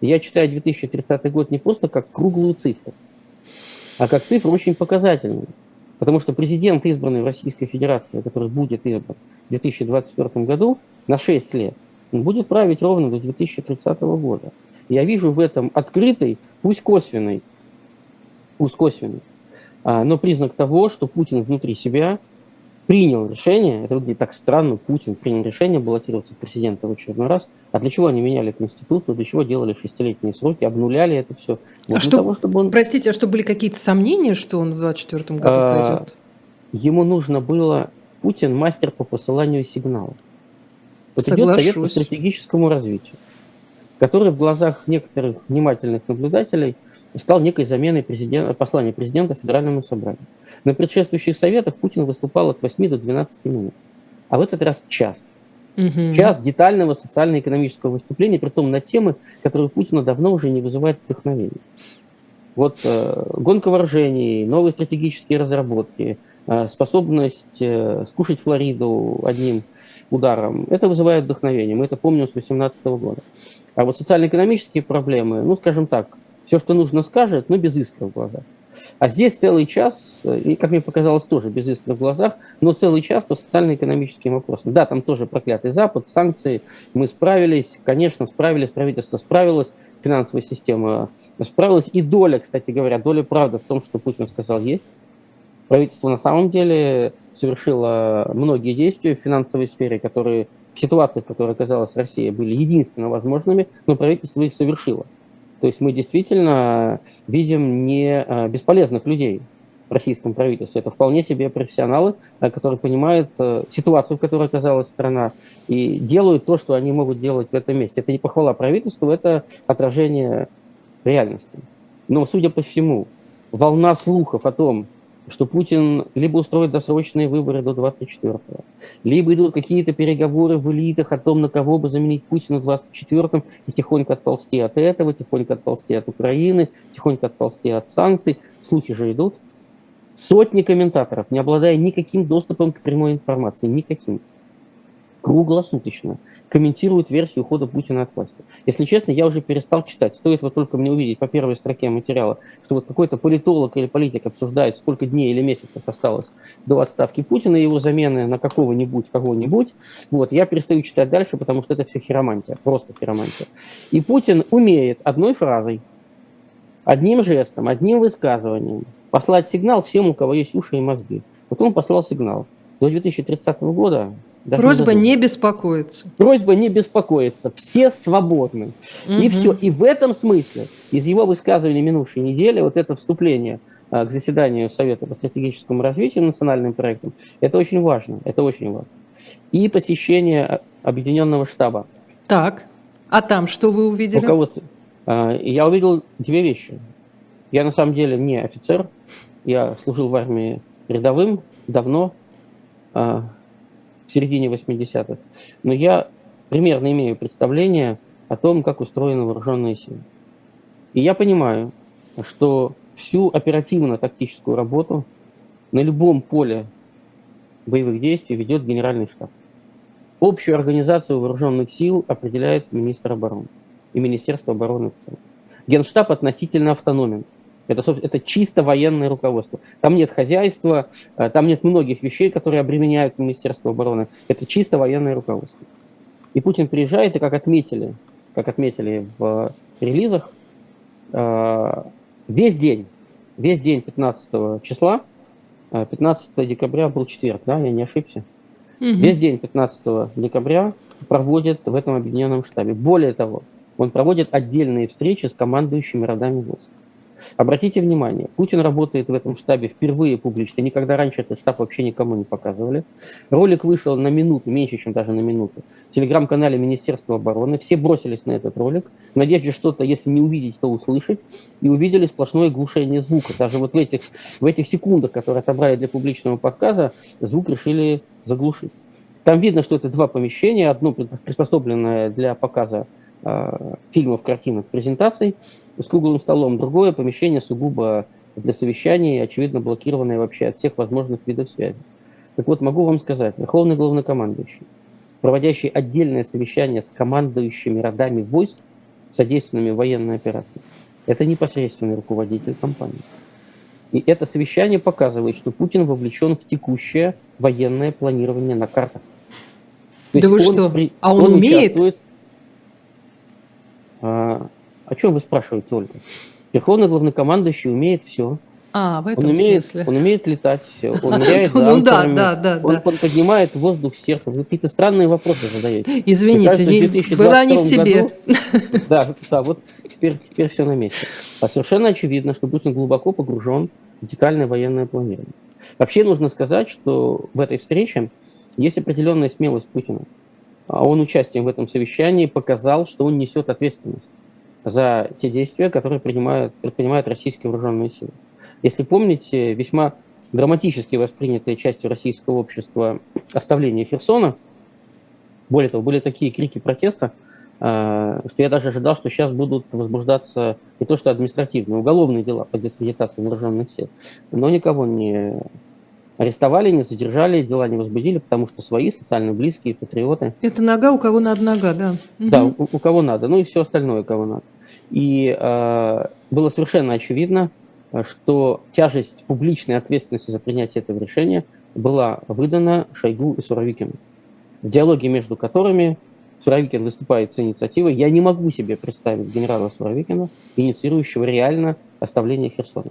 Я читаю 2030 год не просто как круглую цифру, а как цифру очень показательную. Потому что президент, избранный в Российской Федерации, который будет избран в 2024 году на 6 лет, будет править ровно до 2030 года. Я вижу в этом открытый, пусть косвенный, пусть косвенный, а, но признак того, что Путин внутри себя принял решение, это выглядит так странно, Путин принял решение баллотироваться в президента в очередной раз, а для чего они меняли Конституцию, для чего делали шестилетние сроки, обнуляли это все? Вот а что, того, чтобы он... Простите, а что были какие-то сомнения, что он в 2024 году а? Ему нужно было, Путин мастер по посыланию сигналов. Вот идет совет по стратегическому развитию, который в глазах некоторых внимательных наблюдателей стал некой заменой президента, послания президента Федеральному собранию. На предшествующих советах Путин выступал от 8 до 12 минут, а в этот раз час. Угу. Час детального социально-экономического выступления, при том на темы, которые Путина давно уже не вызывают вдохновения. Вот э, гонка вооружений, новые стратегические разработки, э, способность э, скушать Флориду одним ударом, это вызывает вдохновение. Мы это помним с 2018 года. А вот социально-экономические проблемы, ну, скажем так, Все, что нужно, скажет, но без искры в глазах. А здесь целый час, э, и, как мне показалось, тоже без искры в глазах, но целый час по социально-экономическим вопросам. Да, там тоже проклятый Запад, санкции, мы справились, конечно, справились, правительство справилось, финансовая система справилась. И доля, кстати говоря, доля правды в том, что Путин сказал, есть. Правительство на самом деле совершило многие действия в финансовой сфере, которые в ситуации, в которой оказалась Россия, были единственно возможными, но правительство их совершило. То есть мы действительно видим не а, бесполезных людей в российском правительстве. Это вполне себе профессионалы, а, которые понимают э, ситуацию, в которой оказалась страна, и делают то, что они могут делать в этом месте. Это не похвала правительству, это отражение реальности. Но, судя по всему, волна слухов о том, что Путин либо устроит досрочные выборы до 24-го, либо идут какие-то переговоры в элитах о том, на кого бы заменить Путина в 24-м, и тихонько отползти от этого, тихонько отползти от Украины, тихонько отползти от санкций. Слухи же идут. Сотни комментаторов, не обладая никаким доступом к прямой информации, никаким, круглосуточно комментируют версию ухода Путина от власти. Если честно, я уже перестал читать. Стоит вот только мне увидеть по первой строке материала, что вот какой-то политолог или политик обсуждает, сколько дней или месяцев осталось до отставки Путина и его замены на какого-нибудь, кого-нибудь. Вот, я перестаю читать дальше, потому что это все хиромантия, просто хиромантия. И Путин умеет одной фразой, одним жестом, одним высказыванием послать сигнал всем, у кого есть уши и мозги. Вот он послал сигнал. До 2030 года даже Просьба не, не беспокоиться. Просьба не беспокоиться. Все свободны. Угу. И все. И в этом смысле из его высказывания минувшей недели вот это вступление а, к заседанию Совета по стратегическому развитию национальным проектом, это очень важно. Это очень важно. И посещение а, Объединенного штаба. Так. А там что вы увидели? Руководство. А, я увидел две вещи. Я на самом деле не офицер. Я служил в армии рядовым давно в середине 80-х. Но я примерно имею представление о том, как устроены вооруженные силы. И я понимаю, что всю оперативно-тактическую работу на любом поле боевых действий ведет генеральный штаб. Общую организацию вооруженных сил определяет министр обороны и Министерство обороны в целом. Генштаб относительно автономен. Это, это чисто военное руководство. Там нет хозяйства, э, там нет многих вещей, которые обременяют Министерство обороны. Это чисто военное руководство. И Путин приезжает, и как отметили, как отметили в релизах, э, весь день, весь день 15 числа, 15 э, декабря был четверг, да, я не ошибся. Угу. Весь день 15 декабря проводит в этом объединенном штабе. Более того, он проводит отдельные встречи с командующими родами войск. Обратите внимание, Путин работает в этом штабе впервые публично, никогда раньше этот штаб вообще никому не показывали. Ролик вышел на минуту, меньше, чем даже на минуту, в телеграм-канале Министерства обороны. Все бросились на этот ролик, в надежде что-то, если не увидеть, то услышать, и увидели сплошное глушение звука. Даже вот в этих, в этих секундах, которые отобрали для публичного показа, звук решили заглушить. Там видно, что это два помещения, одно приспособленное для показа э, фильмов, картинок, презентаций, с круглым столом. Другое помещение сугубо для совещаний, очевидно, блокированное вообще от всех возможных видов связи. Так вот, могу вам сказать, Верховный Главнокомандующий, проводящий отдельное совещание с командующими родами войск, содействованными военной операции, это непосредственный руководитель компании. И это совещание показывает, что Путин вовлечен в текущее военное планирование на картах. То да вы что? При... А он, он умеет? Участвует... А, о чем вы спрашиваете, Ольга? Верховный главнокомандующий умеет все. А, в этом он умеет, смысле. Он умеет летать, он ныряет за ну, да, да, да, он поднимает воздух сверху. Вы какие-то странные вопросы задаете. Извините, была не в себе. да, да, вот теперь, теперь все на месте. А совершенно очевидно, что Путин глубоко погружен в детальное военное планирование. Вообще нужно сказать, что в этой встрече есть определенная смелость Путина. А он участием в этом совещании показал, что он несет ответственность за те действия, которые принимают, предпринимают российские вооруженные силы. Если помните, весьма драматически воспринятые частью российского общества оставление Херсона, более того, были такие крики протеста, а, что я даже ожидал, что сейчас будут возбуждаться не то что административные, уголовные дела по дискредитации вооруженных сил, но никого не Арестовали, не задержали, дела не возбудили, потому что свои, социально близкие, патриоты. Это нога, у кого надо нога, да. Да, у, у кого надо, ну и все остальное, у кого надо. И э, было совершенно очевидно, что тяжесть публичной ответственности за принятие этого решения была выдана Шойгу и Суровикину. В диалоге между которыми Суровикин выступает с инициативой. Я не могу себе представить генерала Суровикина, инициирующего реально оставление Херсона.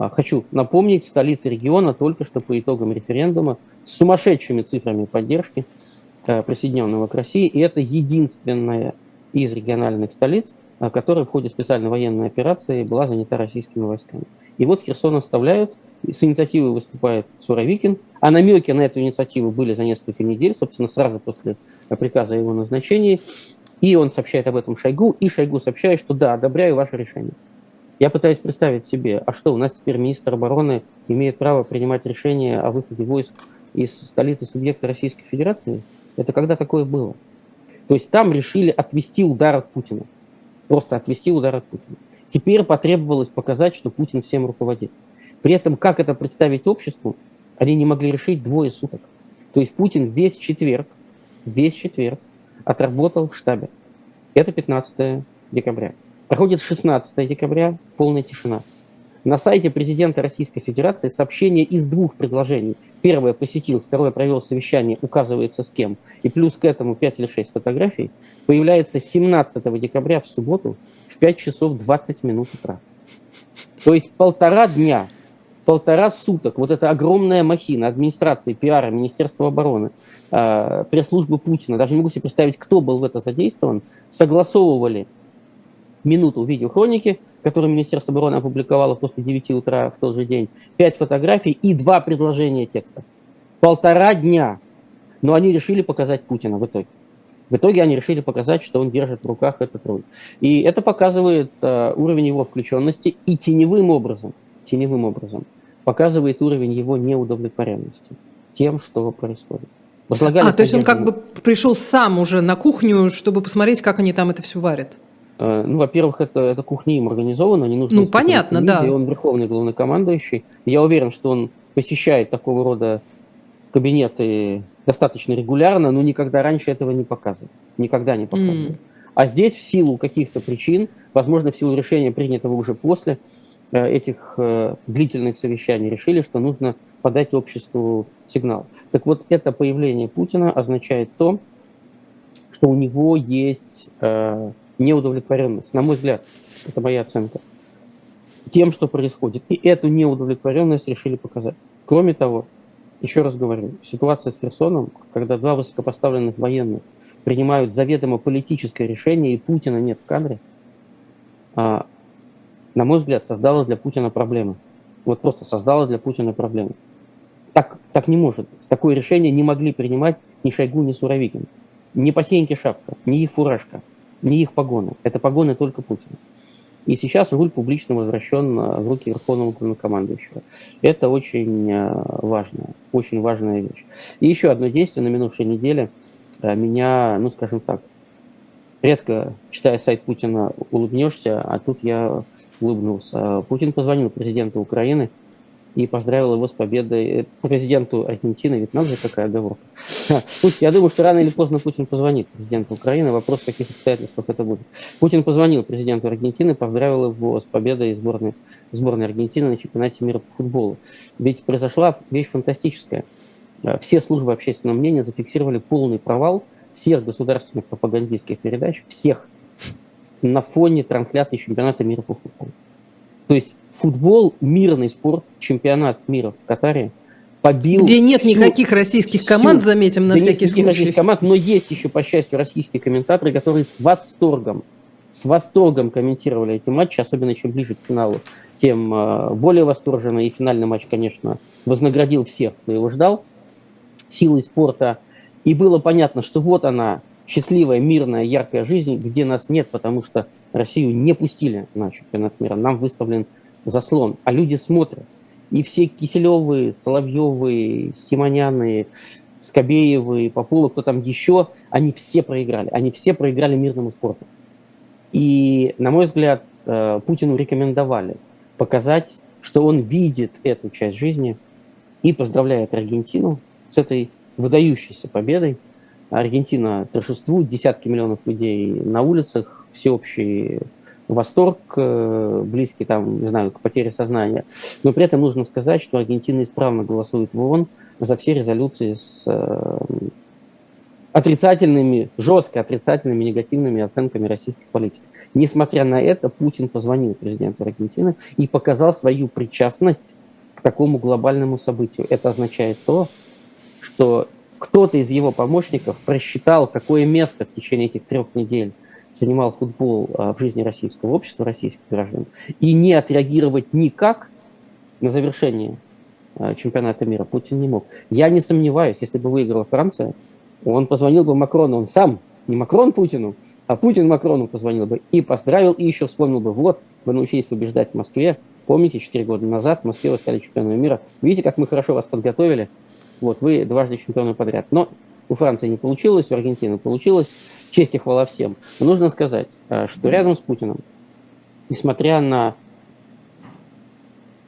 А, хочу напомнить, столица региона только что по итогам референдума с сумасшедшими цифрами поддержки э, присоединенного к России, и это единственная из региональных столиц, э, которая в ходе специальной военной операции была занята российскими войсками. И вот Херсон оставляют, с инициативой выступает Суровикин, а намеки на эту инициативу были за несколько недель, собственно, сразу после приказа о его назначении, и он сообщает об этом Шойгу, и Шойгу сообщает, что да, одобряю ваше решение. Я пытаюсь представить себе, а что, у нас теперь министр обороны имеет право принимать решение о выходе войск из столицы субъекта Российской Федерации? Это когда такое было? То есть там решили отвести удар от Путина. Просто отвести удар от Путина. Теперь потребовалось показать, что Путин всем руководит. При этом, как это представить обществу, они не могли решить двое суток. То есть Путин весь четверг, весь четверг отработал в штабе. Это 15 декабря. Проходит 16 декабря, полная тишина. На сайте президента Российской Федерации сообщение из двух предложений. Первое посетил, второе провел совещание, указывается с кем. И плюс к этому 5 или 6 фотографий. Появляется 17 декабря в субботу в 5 часов 20 минут утра. То есть полтора дня, полтора суток вот эта огромная махина администрации, пиара, Министерства обороны, э, пресс-службы Путина, даже не могу себе представить, кто был в это задействован, согласовывали минуту видеохроники, которую Министерство обороны опубликовало после 9 утра в тот же день, 5 фотографий и два предложения текста. Полтора дня. Но они решили показать Путина в итоге. В итоге они решили показать, что он держит в руках этот руль. И это показывает э, уровень его включенности и теневым образом, теневым образом показывает уровень его неудовлетворенности тем, что происходит. Возлагали а, то есть он как бы пришел сам уже на кухню, чтобы посмотреть, как они там это все варят? Э, ну, во-первых, это, это кухня им организована, не нужно... Ну, понятно, да. И он верховный главнокомандующий. Я уверен, что он посещает такого рода кабинеты достаточно регулярно, но никогда раньше этого не показывал. Никогда не показывал. Mm. А здесь в силу каких-то причин, возможно, в силу решения, принятого уже после э, этих э, длительных совещаний, решили, что нужно подать обществу сигнал. Так вот, это появление Путина означает то, что у него есть неудовлетворенность, на мой взгляд, это моя оценка, тем, что происходит. И эту неудовлетворенность решили показать. Кроме того, еще раз говорю, ситуация с Херсоном, когда два высокопоставленных военных принимают заведомо политическое решение, и Путина нет в кадре, а, на мой взгляд, создала для Путина проблемы. Вот просто создала для Путина проблемы. Так, так не может. Такое решение не могли принимать ни Шойгу, ни Суровикин. Ни Посеянки Шапка, ни их фуражка не их погоны. Это погоны только Путина. И сейчас руль публично возвращен в руки Верховного главнокомандующего. Это очень э, важная, очень важная вещь. И еще одно действие на минувшей неделе э, меня, ну скажем так, редко, читая сайт Путина, улыбнешься, а тут я улыбнулся. Путин позвонил президенту Украины и поздравил его с победой э, президенту Аргентины. Ведь нам же какая оговорка. Я думаю, что рано или поздно Путин позвонит президенту Украины. Вопрос, в каких обстоятельствах это будет. Путин позвонил президенту Аргентины, поздравил его с победой сборной, сборной Аргентины на чемпионате мира по футболу. Ведь произошла вещь фантастическая. Э, все службы общественного мнения зафиксировали полный провал всех государственных пропагандистских передач, всех на фоне трансляции чемпионата мира по футболу. То есть футбол, мирный спорт, чемпионат мира в Катаре побил... Где нет всю, никаких российских команд, всю, заметим, на всякий нет случай. российских команд, но есть еще, по счастью, российские комментаторы, которые с восторгом, с восторгом комментировали эти матчи, особенно чем ближе к финалу, тем э, более восторженно. И финальный матч, конечно, вознаградил всех, кто его ждал, силой спорта. И было понятно, что вот она, счастливая, мирная, яркая жизнь, где нас нет, потому что Россию не пустили на чемпионат мира. Нам выставлен заслон, а люди смотрят. И все Киселевы, Соловьевы, Симоняны, Скобеевы, Популы, кто там еще, они все проиграли. Они все проиграли мирному спорту. И, на мой взгляд, э, Путину рекомендовали показать, что он видит эту часть жизни и поздравляет Аргентину с этой выдающейся победой. Аргентина торжествует, десятки миллионов людей на улицах, всеобщий восторг, э, близкий там, не знаю, к потере сознания. Но при этом нужно сказать, что Аргентина исправно голосует в ООН за все резолюции с э, отрицательными, жестко отрицательными, негативными оценками российских политик. Несмотря на это, Путин позвонил президенту Аргентины и показал свою причастность к такому глобальному событию. Это означает то, что кто-то из его помощников просчитал, какое место в течение этих трех недель занимал футбол а, в жизни российского общества, российских граждан, и не отреагировать никак на завершение а, чемпионата мира Путин не мог. Я не сомневаюсь, если бы выиграла Франция, он позвонил бы Макрону, он сам, не Макрон Путину, а Путин Макрону позвонил бы и поздравил, и еще вспомнил бы, вот, вы научились побеждать в Москве, помните, 4 года назад в Москве вы стали чемпионами мира, видите, как мы хорошо вас подготовили, вот, вы дважды чемпионы подряд. Но у Франции не получилось, у Аргентины получилось, честь и хвала всем. Но нужно сказать, э, что рядом с Путиным, несмотря на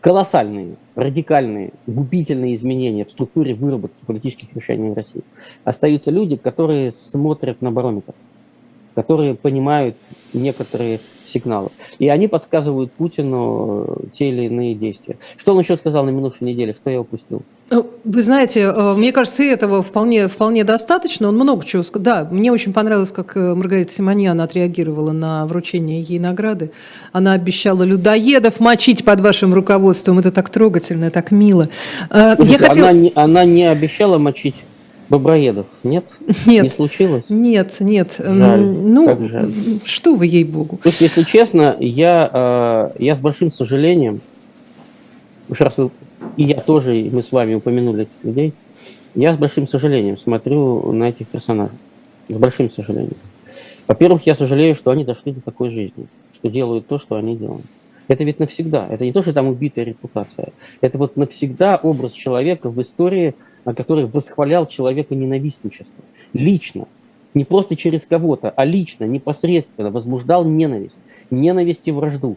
колоссальные, радикальные, губительные изменения в структуре выработки политических решений в России, остаются люди, которые смотрят на барометр, которые понимают некоторые сигналы. И они подсказывают Путину э, те или иные действия. Что он еще сказал на минувшей неделе, что я упустил? Э, вы знаете, э, мне кажется, этого вполне, вполне достаточно. Он много чего сказал. Да, мне очень понравилось, как Маргарита Симоньян отреагировала на вручение ей награды. Она обещала людоедов мочить под вашим руководством. Это так трогательно, так мило. Я хотела... она, не, она не обещала мочить Боброедов нет? Нет. Не случилось? Нет, нет. Жаль. Ну, как жаль. что вы, ей-богу. То есть, если честно, я, э, я с большим сожалением, уж раз вы, и я тоже, и мы с вами упомянули этих людей, я с большим сожалением смотрю на этих персонажей. С большим сожалением. Во-первых, я сожалею, что они дошли до такой жизни, что делают то, что они делают. Это ведь навсегда. Это не то, что там убитая репутация. Это вот навсегда образ человека в истории, который восхвалял человека ненавистничество. Лично. Не просто через кого-то, а лично, непосредственно возбуждал ненависть. Ненависть и вражду.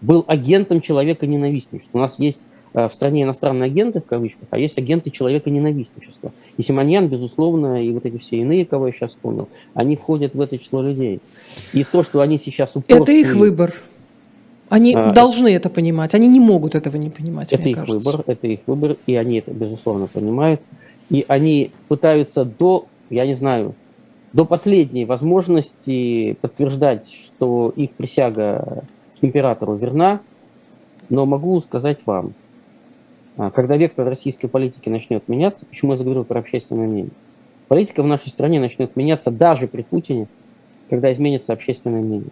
Был агентом человека ненавистничества. У нас есть в стране иностранные агенты, в кавычках, а есть агенты человека ненавистничества. И Симоньян, безусловно, и вот эти все иные, кого я сейчас вспомнил, они входят в это число людей. И то, что они сейчас упорствуют... Это их выбор. Они а, должны это понимать, они не могут этого не понимать. Это их кажется. выбор, это их выбор, и они это безусловно понимают. И они пытаются до, я не знаю, до последней возможности подтверждать, что их присяга императору верна, но могу сказать вам, когда вектор российской политики начнет меняться, почему я заговорил про общественное мнение, политика в нашей стране начнет меняться даже при Путине, когда изменится общественное мнение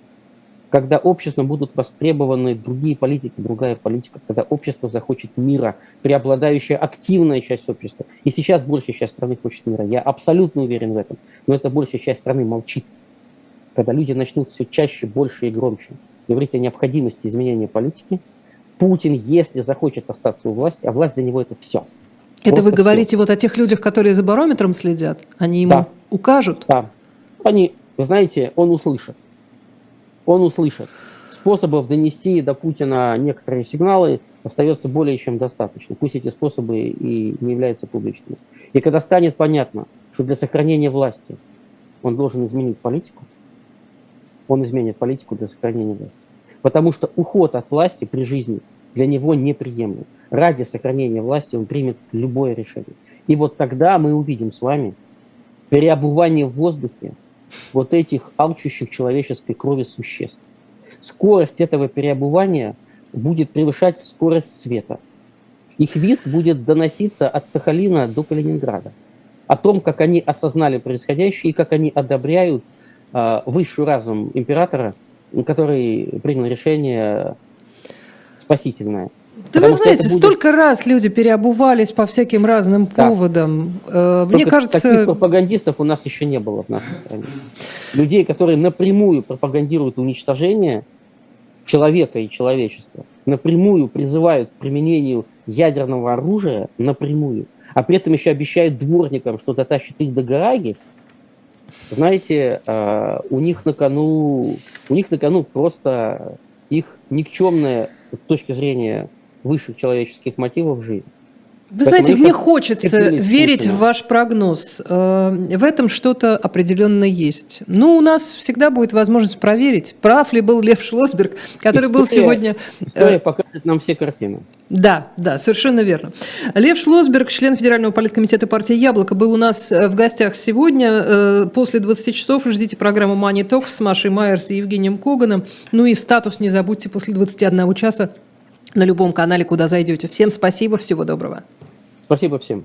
когда обществом будут востребованы другие политики, другая политика, когда общество захочет мира, преобладающая активная часть общества. И сейчас большая часть страны хочет мира. Я абсолютно уверен в этом. Но эта большая часть страны молчит. Когда люди начнут все чаще, больше и громче говорить о необходимости изменения политики, Путин, если захочет остаться у власти, а власть для него это все. Это Просто вы говорите все. вот о тех людях, которые за барометром следят? Они ему да. укажут? Да. Они, вы знаете, он услышит он услышит. Способов донести до Путина некоторые сигналы остается более чем достаточно. Пусть эти способы и не являются публичными. И когда станет понятно, что для сохранения власти он должен изменить политику, он изменит политику для сохранения власти. Потому что уход от власти при жизни для него неприемлем. Ради сохранения власти он примет любое решение. И вот тогда мы увидим с вами переобувание в воздухе вот этих алчущих человеческой крови существ. Скорость этого переобувания будет превышать скорость света. Их визг будет доноситься от Сахалина до Калининграда. О том, как они осознали происходящее и как они одобряют э, высший разум императора, который принял решение спасительное – да вы знаете, будет... столько раз люди переобувались по всяким разным да. поводам. Э, мне Только кажется... Таких пропагандистов у нас еще не было в нашей стране. Людей, которые напрямую пропагандируют уничтожение человека и человечества, напрямую призывают к применению ядерного оружия, напрямую, а при этом еще обещают дворникам, что дотащит их до Гааги, знаете, э, у них на кону, у них на кону просто их никчемная с точки зрения высших человеческих мотивов жизни. Вы Поэтому знаете, мне хочется верить в ваш прогноз. Э, В этом что-то определенно есть. Ну, у нас всегда будет возможность проверить, прав ли был Лев Шлосберг, который был История- сегодня... э, История покажет нам все картины. Да, да, совершенно верно. Лев Шлосберг, член Федерального политкомитета партии «Яблоко», был у нас э, в гостях сегодня. Э, После 20 часов ждите программу «Money Talks» с Машей Майерс и Евгением Коганом. Ну и статус не забудьте после 21 часа на любом канале, куда зайдете. Всем спасибо, всего доброго. Спасибо всем.